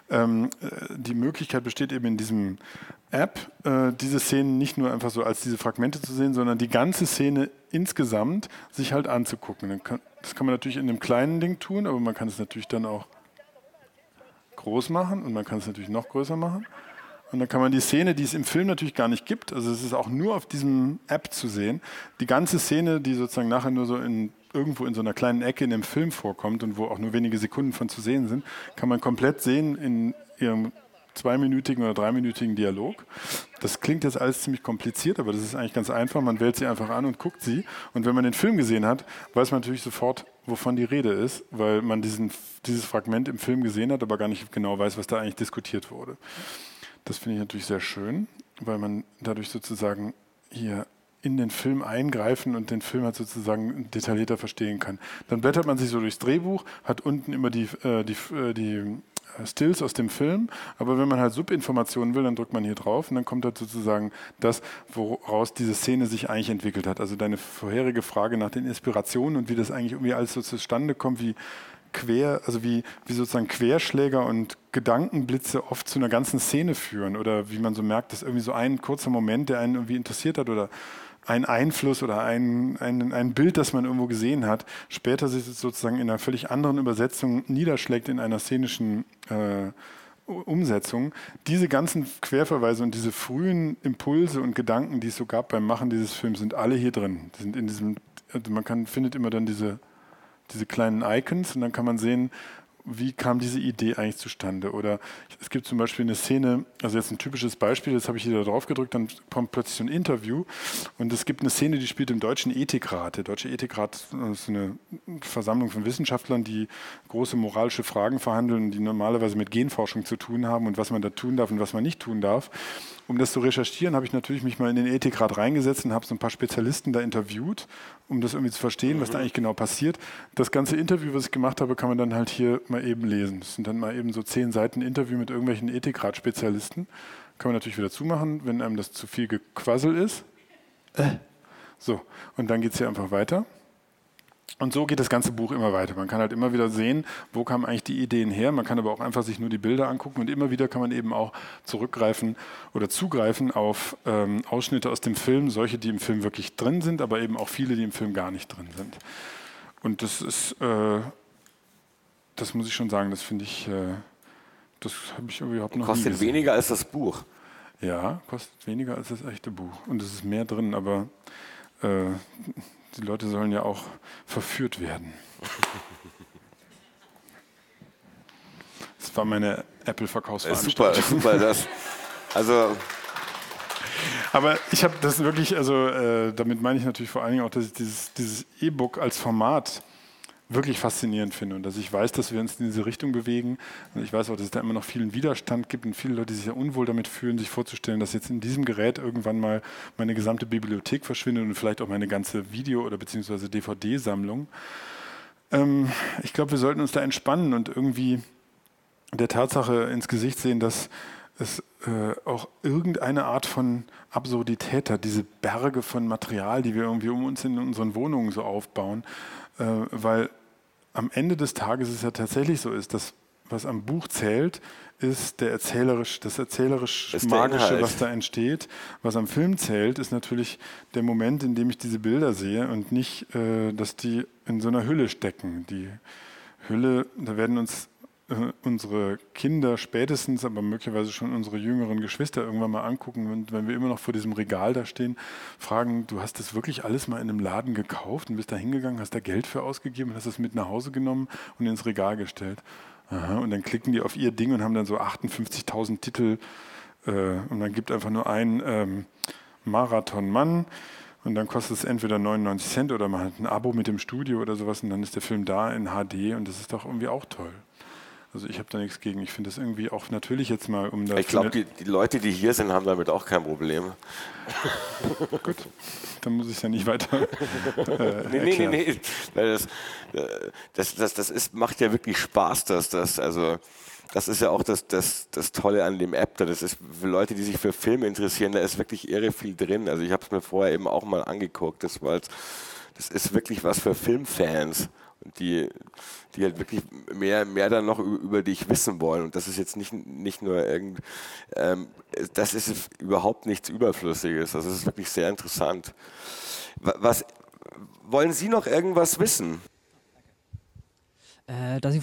Ähm, äh, die Möglichkeit besteht eben in diesem App, äh, diese Szenen nicht nur einfach so als diese Fragmente zu sehen, sondern die ganze Szene insgesamt sich halt anzugucken. Das kann man natürlich in einem kleinen Ding tun, aber man kann es natürlich dann auch groß machen und man kann es natürlich noch größer machen. Und dann kann man die Szene, die es im Film natürlich gar nicht gibt, also es ist auch nur auf diesem App zu sehen, die ganze Szene, die sozusagen nachher nur so in irgendwo in so einer kleinen Ecke in dem Film vorkommt und wo auch nur wenige Sekunden von zu sehen sind, kann man komplett sehen in ihrem zweiminütigen oder dreiminütigen Dialog. Das klingt jetzt alles ziemlich kompliziert, aber das ist eigentlich ganz einfach. Man wählt sie einfach an und guckt sie. Und wenn man den Film gesehen hat, weiß man natürlich sofort, wovon die Rede ist, weil man diesen, dieses Fragment im Film gesehen hat, aber gar nicht genau weiß, was da eigentlich diskutiert wurde. Das finde ich natürlich sehr schön, weil man dadurch sozusagen hier in den Film eingreifen und den Film halt sozusagen detaillierter verstehen kann. Dann blättert man sich so durchs Drehbuch, hat unten immer die, äh, die, äh, die Stills aus dem Film, aber wenn man halt Subinformationen will, dann drückt man hier drauf und dann kommt halt sozusagen das, woraus diese Szene sich eigentlich entwickelt hat. Also deine vorherige Frage nach den Inspirationen und wie das eigentlich irgendwie alles so zustande kommt, wie quer, also wie, wie sozusagen Querschläger und Gedankenblitze oft zu einer ganzen Szene führen oder wie man so merkt, dass irgendwie so ein kurzer Moment, der einen irgendwie interessiert hat oder ein Einfluss oder ein, ein, ein Bild, das man irgendwo gesehen hat, später sich sozusagen in einer völlig anderen Übersetzung niederschlägt in einer szenischen äh, Umsetzung. Diese ganzen Querverweise und diese frühen Impulse und Gedanken, die es so gab beim Machen dieses Films, sind alle hier drin. Die sind in diesem, also man kann, findet immer dann diese, diese kleinen Icons und dann kann man sehen, wie kam diese Idee eigentlich zustande? Oder es gibt zum Beispiel eine Szene, also jetzt ein typisches Beispiel, das habe ich hier da drauf gedrückt, dann kommt plötzlich so ein Interview und es gibt eine Szene, die spielt im Deutschen Ethikrat. Der Deutsche Ethikrat ist eine Versammlung von Wissenschaftlern, die große moralische Fragen verhandeln, die normalerweise mit Genforschung zu tun haben und was man da tun darf und was man nicht tun darf. Um das zu recherchieren, habe ich natürlich mich mal in den Ethikrat reingesetzt und habe so ein paar Spezialisten da interviewt, um das irgendwie zu verstehen, was da eigentlich genau passiert. Das ganze Interview, was ich gemacht habe, kann man dann halt hier mal eben lesen. Das sind dann mal eben so zehn Seiten Interview mit irgendwelchen Ethikrat-Spezialisten. Kann man natürlich wieder zumachen, wenn einem das zu viel Gequassel ist. Äh. So, und dann geht es hier einfach weiter. Und so geht das ganze Buch immer weiter. Man kann halt immer wieder sehen, wo kamen eigentlich die Ideen her. Man kann aber auch einfach sich nur die Bilder angucken und immer wieder kann man eben auch zurückgreifen oder zugreifen auf ähm, Ausschnitte aus dem Film, solche, die im Film wirklich drin sind, aber eben auch viele, die im Film gar nicht drin sind. Und das ist, äh, das muss ich schon sagen, das finde ich, äh, das habe ich überhaupt noch nie Kostet gesehen. weniger als das Buch. Ja, kostet weniger als das echte Buch. Und es ist mehr drin, aber äh, die Leute sollen ja auch verführt werden. Das war meine Apple-Verkaufsveranstaltung. super, super. Das, also Aber ich habe das wirklich, also äh, damit meine ich natürlich vor allen Dingen auch, dass ich dieses dieses E-Book als Format wirklich faszinierend finde und dass ich weiß, dass wir uns in diese Richtung bewegen. Und ich weiß auch, dass es da immer noch vielen Widerstand gibt und viele Leute, die sich ja unwohl damit fühlen, sich vorzustellen, dass jetzt in diesem Gerät irgendwann mal meine gesamte Bibliothek verschwindet und vielleicht auch meine ganze Video- oder beziehungsweise DVD-Sammlung. Ähm, ich glaube, wir sollten uns da entspannen und irgendwie der Tatsache ins Gesicht sehen, dass es äh, auch irgendeine Art von Absurdität hat, diese Berge von Material, die wir irgendwie um uns in unseren Wohnungen so aufbauen, äh, weil am Ende des Tages es ja tatsächlich so ist, dass was am Buch zählt, ist der erzählerisch, das erzählerisch Ist der Magische, Inhalt. was da entsteht. Was am Film zählt, ist natürlich der Moment, in dem ich diese Bilder sehe und nicht, äh, dass die in so einer Hülle stecken. Die Hülle, da werden uns unsere Kinder spätestens, aber möglicherweise schon unsere jüngeren Geschwister irgendwann mal angucken und wenn wir immer noch vor diesem Regal da stehen, fragen, du hast das wirklich alles mal in einem Laden gekauft und bist da hingegangen, hast da Geld für ausgegeben und hast das mit nach Hause genommen und ins Regal gestellt. Aha, und dann klicken die auf ihr Ding und haben dann so 58.000 Titel äh, und dann gibt einfach nur ein ähm, Marathon Mann und dann kostet es entweder 99 Cent oder man hat ein Abo mit dem Studio oder sowas und dann ist der Film da in HD und das ist doch irgendwie auch toll. Also ich habe da nichts gegen. Ich finde das irgendwie auch natürlich jetzt mal, um da ich glaube, die, die Leute, die hier sind, haben damit auch kein Problem. Gut, dann muss ich es ja nicht weiter äh, Nee, nee, nee, nee. Das, äh, das, das, das ist, macht ja wirklich Spaß, dass das, also das ist ja auch das, das, das Tolle an dem App da. Das ist für Leute, die sich für Filme interessieren, da ist wirklich irre viel drin. Also ich habe es mir vorher eben auch mal angeguckt. Das, war das ist wirklich was für Filmfans. Und die, die halt wirklich mehr, mehr dann noch über dich wissen wollen. Und das ist jetzt nicht, nicht nur irgend, ähm, das ist überhaupt nichts Überflüssiges. Das ist wirklich sehr interessant. Wa- Was, wollen Sie noch irgendwas wissen? Äh, da Sie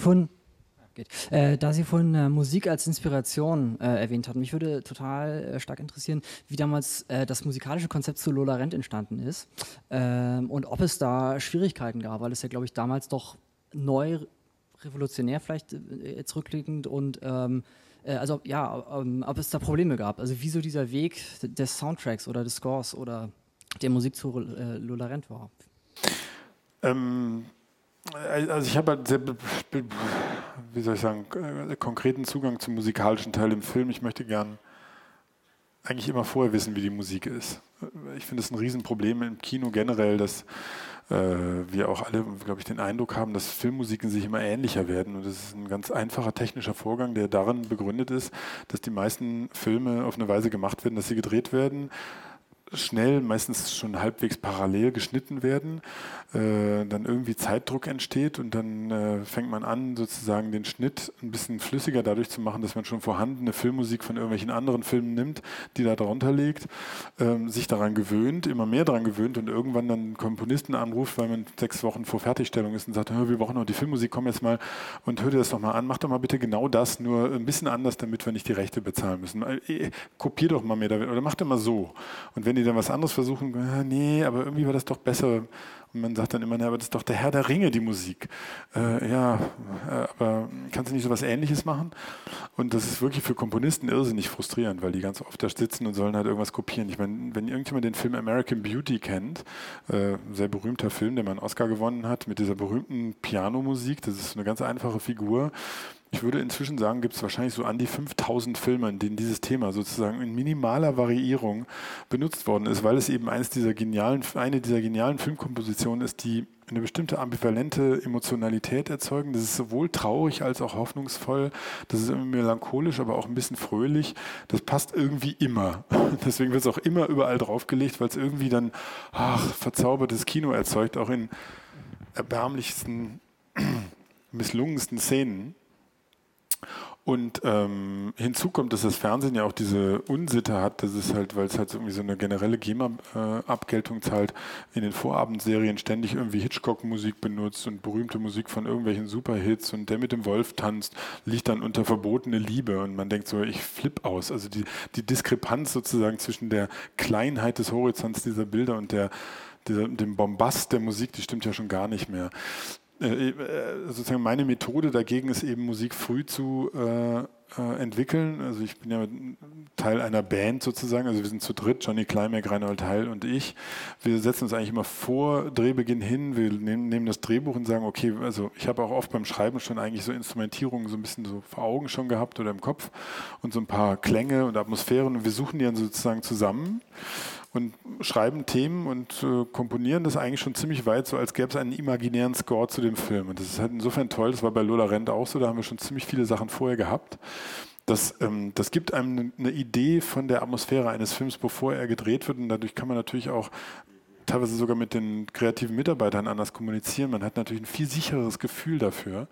geht, äh, da Sie vorhin äh, Musik als Inspiration äh, erwähnt hatten, mich würde total äh, stark interessieren, wie damals äh, das musikalische Konzept zu Lola Rent entstanden ist ähm, und ob es da Schwierigkeiten gab, weil es ja, glaube ich, damals doch neu, revolutionär vielleicht äh, jetzt rückblickend und ähm, äh, also ja, ähm, ob es da Probleme gab. Also wieso dieser Weg des Soundtracks oder des Scores oder der Musik zu äh, Lola Rent war. Ähm, also ich habe halt sehr, wie soll ich sagen, äh, konkreten Zugang zum musikalischen Teil im Film. Ich möchte gern eigentlich immer vorher wissen, wie die Musik ist. Ich finde es ein Riesenproblem im Kino generell, dass äh, wir auch alle, glaube ich, den Eindruck haben, dass Filmmusiken sich immer ähnlicher werden. Und das ist ein ganz einfacher technischer Vorgang, der darin begründet ist, dass die meisten Filme auf eine Weise gemacht werden, dass sie gedreht werden, schnell, meistens schon halbwegs parallel geschnitten werden, äh, dann irgendwie Zeitdruck entsteht und dann äh, fängt man an, sozusagen den Schnitt ein bisschen flüssiger dadurch zu machen, dass man schon vorhandene Filmmusik von irgendwelchen anderen Filmen nimmt, die da drunter liegt, ähm, sich daran gewöhnt, immer mehr daran gewöhnt und irgendwann dann Komponisten anruft, weil man sechs Wochen vor Fertigstellung ist und sagt, "Hör, wir brauchen noch die Filmmusik, komm jetzt mal und hör dir das doch mal an, mach doch mal bitte genau das, nur ein bisschen anders, damit wir nicht die Rechte bezahlen müssen. Äh, Kopier doch mal mehr oder mach doch mal so. Und wenn die dann was anderes versuchen, äh, nee, aber irgendwie war das doch besser. Und man sagt dann immer, na, aber das ist doch der Herr der Ringe, die Musik. Äh, ja, äh, aber kannst du nicht so was Ähnliches machen? Und das ist wirklich für Komponisten irrsinnig frustrierend, weil die ganz oft da sitzen und sollen halt irgendwas kopieren. Ich meine, wenn irgendjemand den Film American Beauty kennt, äh, sehr berühmter Film, der mal einen Oscar gewonnen hat, mit dieser berühmten Pianomusik, das ist eine ganz einfache Figur. Ich würde inzwischen sagen, gibt es wahrscheinlich so an die 5000 Filme, in denen dieses Thema sozusagen in minimaler Variierung benutzt worden ist, weil es eben eines dieser genialen, eine dieser genialen Filmkompositionen ist, die eine bestimmte ambivalente Emotionalität erzeugen. Das ist sowohl traurig als auch hoffnungsvoll. Das ist irgendwie melancholisch, aber auch ein bisschen fröhlich. Das passt irgendwie immer. Deswegen wird es auch immer überall draufgelegt, weil es irgendwie dann ach, verzaubertes Kino erzeugt, auch in erbärmlichsten, misslungensten Szenen. Und ähm, hinzu kommt, dass das Fernsehen ja auch diese Unsitte hat, dass es halt, weil es halt irgendwie so eine generelle GEMA-Abgeltung zahlt, in den Vorabendserien ständig irgendwie Hitchcock-Musik benutzt und berühmte Musik von irgendwelchen Superhits und der mit dem Wolf tanzt, liegt dann unter verbotene Liebe und man denkt so, ich flipp aus. Also die, die Diskrepanz sozusagen zwischen der Kleinheit des Horizonts dieser Bilder und der dieser, dem Bombast der Musik, die stimmt ja schon gar nicht mehr. Äh, äh, sozusagen meine Methode dagegen ist eben Musik früh zu äh, äh, entwickeln. Also ich bin ja Teil einer Band sozusagen, also wir sind zu dritt, Johnny Klimek, Reinhold Heil und ich. Wir setzen uns eigentlich immer vor Drehbeginn hin, wir nehmen, nehmen das Drehbuch und sagen, okay, also ich habe auch oft beim Schreiben schon eigentlich so Instrumentierungen so ein bisschen so vor Augen schon gehabt oder im Kopf und so ein paar Klänge und Atmosphären und wir suchen die dann sozusagen zusammen und schreiben Themen und äh, komponieren das eigentlich schon ziemlich weit, so als gäbe es einen imaginären Score zu dem Film. Und das ist halt insofern toll, das war bei Lola Rent auch so, da haben wir schon ziemlich viele Sachen vorher gehabt. Das, ähm, das gibt einem eine, Idee von der Atmosphäre eines Films, bevor er gedreht wird. Und dadurch kann man natürlich auch teilweise sogar mit den kreativen Mitarbeitern anders kommunizieren. Man hat natürlich ein viel sichereres Gefühl dafür.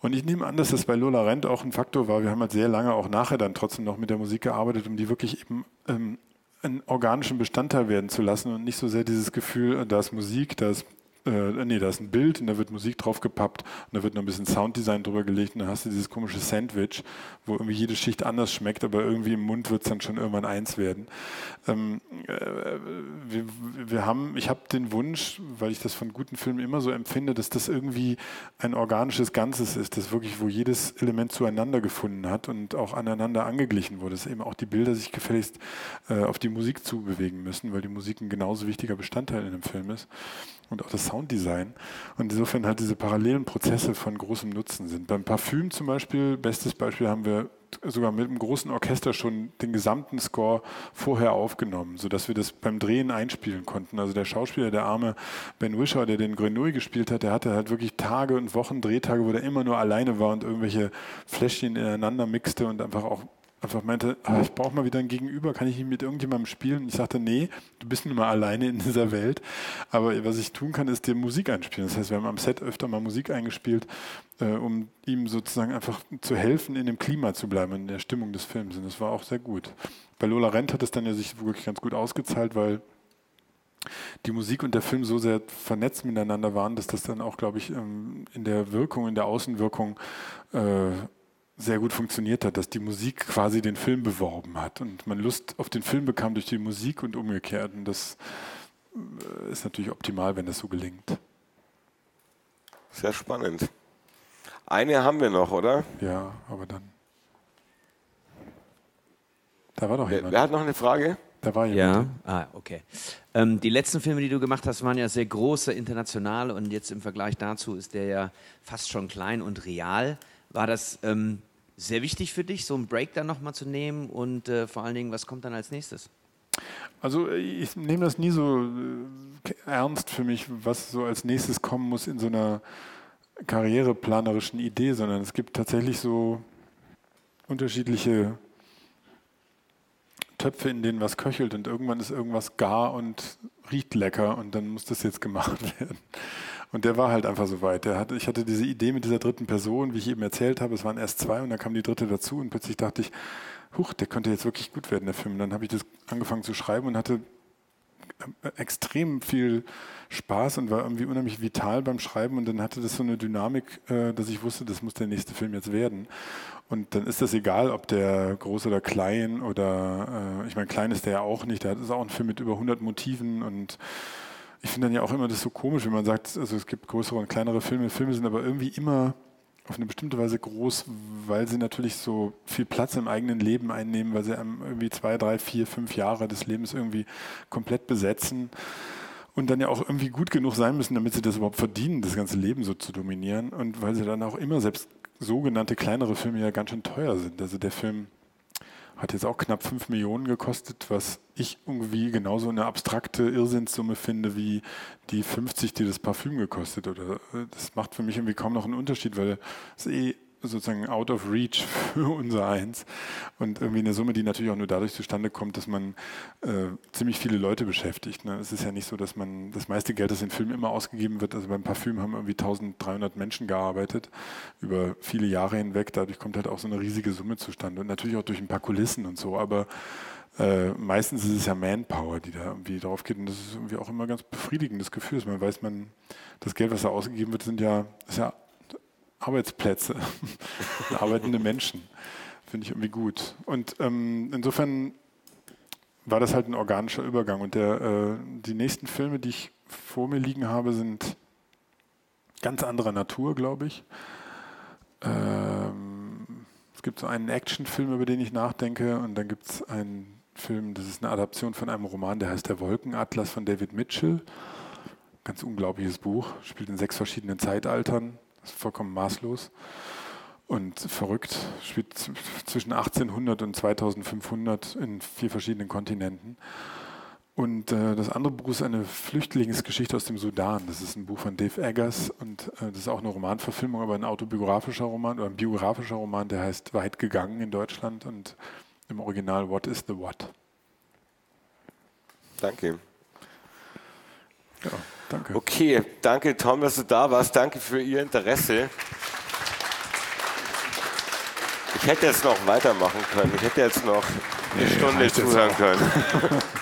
Und ich nehme an, dass das bei Lola Rent auch ein Faktor war. Wir haben halt sehr lange auch nachher dann trotzdem noch mit der Musik gearbeitet, um die wirklich eben ähm, einen organischen Bestandteil werden zu lassen und nicht so sehr dieses Gefühl, äh, da ist Musik, da ist äh, nee, da ist ein Bild und da wird Musik drauf gepappt und da wird noch ein bisschen Sounddesign drüber gelegt und dann hast du dieses komische Sandwich, wo irgendwie jede Schicht anders schmeckt, aber irgendwie im Mund wird es dann schon irgendwann eins werden. Ähm, äh, wir, wir haben, ich habe den Wunsch, weil ich das von guten Filmen immer so empfinde, dass das irgendwie ein organisches Ganzes ist, das wirklich, wo jedes Element zueinander gefunden hat und auch aneinander angeglichen wurde, dass eben auch die Bilder sich gefälligst äh, auf die Musik zubewegen müssen, weil die Musik ein genauso wichtiger Bestandteil in einem Film ist und auch das Sounddesign. Und insofern halt diese parallelen Prozesse von großem Nutzen sind. Beim Parfüm zum Beispiel, bestes Beispiel, haben wir sogar mit einem großen Orchester schon den gesamten Score vorher aufgenommen, sodass wir das beim Drehen einspielen konnten. Also der Schauspieler, der arme Ben Wisher, der den Grenouille gespielt hat, der hatte halt wirklich Tage und Wochen, Drehtage, wo der immer nur alleine war und irgendwelche Fläschchen ineinander mixte und einfach auch einfach meinte, ah, ich brauche mal wieder ein Gegenüber, kann ich nicht mit irgendjemandem spielen? Und ich sagte, nee, du bist nun mal alleine in dieser Welt. Aber was ich tun kann, ist dir Musik einspielen. Das heißt, wir haben am Set öfter mal Musik eingespielt, äh, um ihm sozusagen einfach zu helfen, in dem Klima zu bleiben, in der Stimmung des Films. Und das war auch sehr gut. Bei Lola Rent hat es dann ja sich wirklich ganz gut ausgezahlt, weil die Musik und der Film so sehr vernetzt miteinander waren, dass das dann auch, glaube ich, ähm, in der Wirkung, in der Außenwirkung äh, sehr gut funktioniert hat, dass die Musik quasi den Film beworben hat und man Lust auf den Film bekam durch die Musik und umgekehrt. Und das äh, ist natürlich optimal, wenn das so gelingt. Sehr spannend. Eine haben wir noch, oder? Ja, aber dann. Da war doch jemand. Wer hat noch eine Frage? Da war Ja, jemand. ah, okay. Ähm, die letzten Filme, die du gemacht hast, waren ja sehr große, international und jetzt im Vergleich dazu ist der ja fast schon klein und real. War das ähm, sehr wichtig für dich, so einen Break dann nochmal zu nehmen und äh, vor allen Dingen, was kommt dann als nächstes? Also ich nehme das nie so äh, ernst für mich, was so als nächstes kommen muss in so einer karriereplanerischen Idee, sondern es gibt tatsächlich so unterschiedliche Töpfe, in denen was köchelt und irgendwann ist irgendwas gar und riecht lecker und dann muss das jetzt gemacht werden. Und der war halt einfach so weit. Der hatte, ich hatte diese Idee mit dieser dritten Person, wie ich eben erzählt habe, es waren erst zwei und dann kam die dritte dazu und plötzlich dachte ich, huch, der könnte jetzt wirklich gut werden, der Film. Und dann habe ich das angefangen zu schreiben und hatte extrem viel Spaß und war irgendwie unheimlich vital beim Schreiben und dann hatte das so eine Dynamik, äh, dass ich wusste, das muss der nächste Film jetzt werden. Und dann ist das egal, ob der groß oder klein oder, äh, ich meine, klein ist der ja auch nicht, der ist auch ein Film mit über 100 Motiven und ich finde dann ja auch immer das so komisch, wenn man sagt, also es gibt größere und kleinere Filme, Filme sind aber irgendwie immer auf eine bestimmte Weise groß, weil sie natürlich so viel Platz im eigenen Leben einnehmen, weil sie einem irgendwie zwei, drei, vier, fünf Jahre des Lebens irgendwie komplett besetzen und dann ja auch irgendwie gut genug sein müssen, damit sie das überhaupt verdienen, das ganze Leben so zu dominieren und weil sie dann auch immer selbst sogenannte kleinere Filme ja ganz schön teuer sind. Also der Film hat jetzt auch knapp 5 Millionen gekostet, was ich irgendwie genauso eine abstrakte Irrsinnssumme finde wie die 50, die das Parfüm gekostet. Oder äh, das macht für mich irgendwie kaum noch einen Unterschied, weil es eh sozusagen out of reach für unser Eins und irgendwie eine Summe, die natürlich auch nur dadurch zustande kommt, dass man äh, ziemlich viele Leute beschäftigt. Ne? Es ist ja nicht so, dass man das meiste Geld, das in Filmen immer ausgegeben wird, also beim Parfüm haben irgendwie 1300 Menschen gearbeitet über viele Jahre hinweg. Dadurch kommt halt auch so eine riesige Summe zustande und natürlich auch durch ein paar Kulissen und so, aber äh, meistens ist es ja Manpower, die da irgendwie drauf geht und das ist irgendwie auch immer ein ganz befriedigendes Gefühl. Man weiß, man, das Geld, was da ausgegeben wird, sind ja, ist ja Arbeitsplätze, arbeitende Menschen. Finde ich irgendwie gut. Und ähm, insofern war das halt ein organischer Übergang. Und der, äh, die nächsten Filme, die ich vor mir liegen habe, sind ganz anderer Natur, glaube ich. Ähm, es gibt so einen Actionfilm, über den ich nachdenke, und dann gibt es einen Film, das ist eine Adaption von einem Roman, der heißt Der Wolkenatlas von David Mitchell. Ganz unglaubliches Buch, spielt in sechs verschiedenen Zeitaltern, ist vollkommen maßlos und verrückt, spielt zwischen 1800 und 2500 in vier verschiedenen Kontinenten. Und äh, das andere Buch ist eine Flüchtlingsgeschichte aus dem Sudan. Das ist ein Buch von Dave Eggers und äh, das ist auch eine Romanverfilmung, aber ein autobiografischer Roman oder ein biografischer Roman, der heißt Weit gegangen in Deutschland und im Original What is the What? Danke. Ja, danke. Okay, danke Tom, dass du da warst. Danke für Ihr Interesse. Ich hätte jetzt noch weitermachen können. Ich hätte jetzt noch eine Nee, Stunde zuhören können.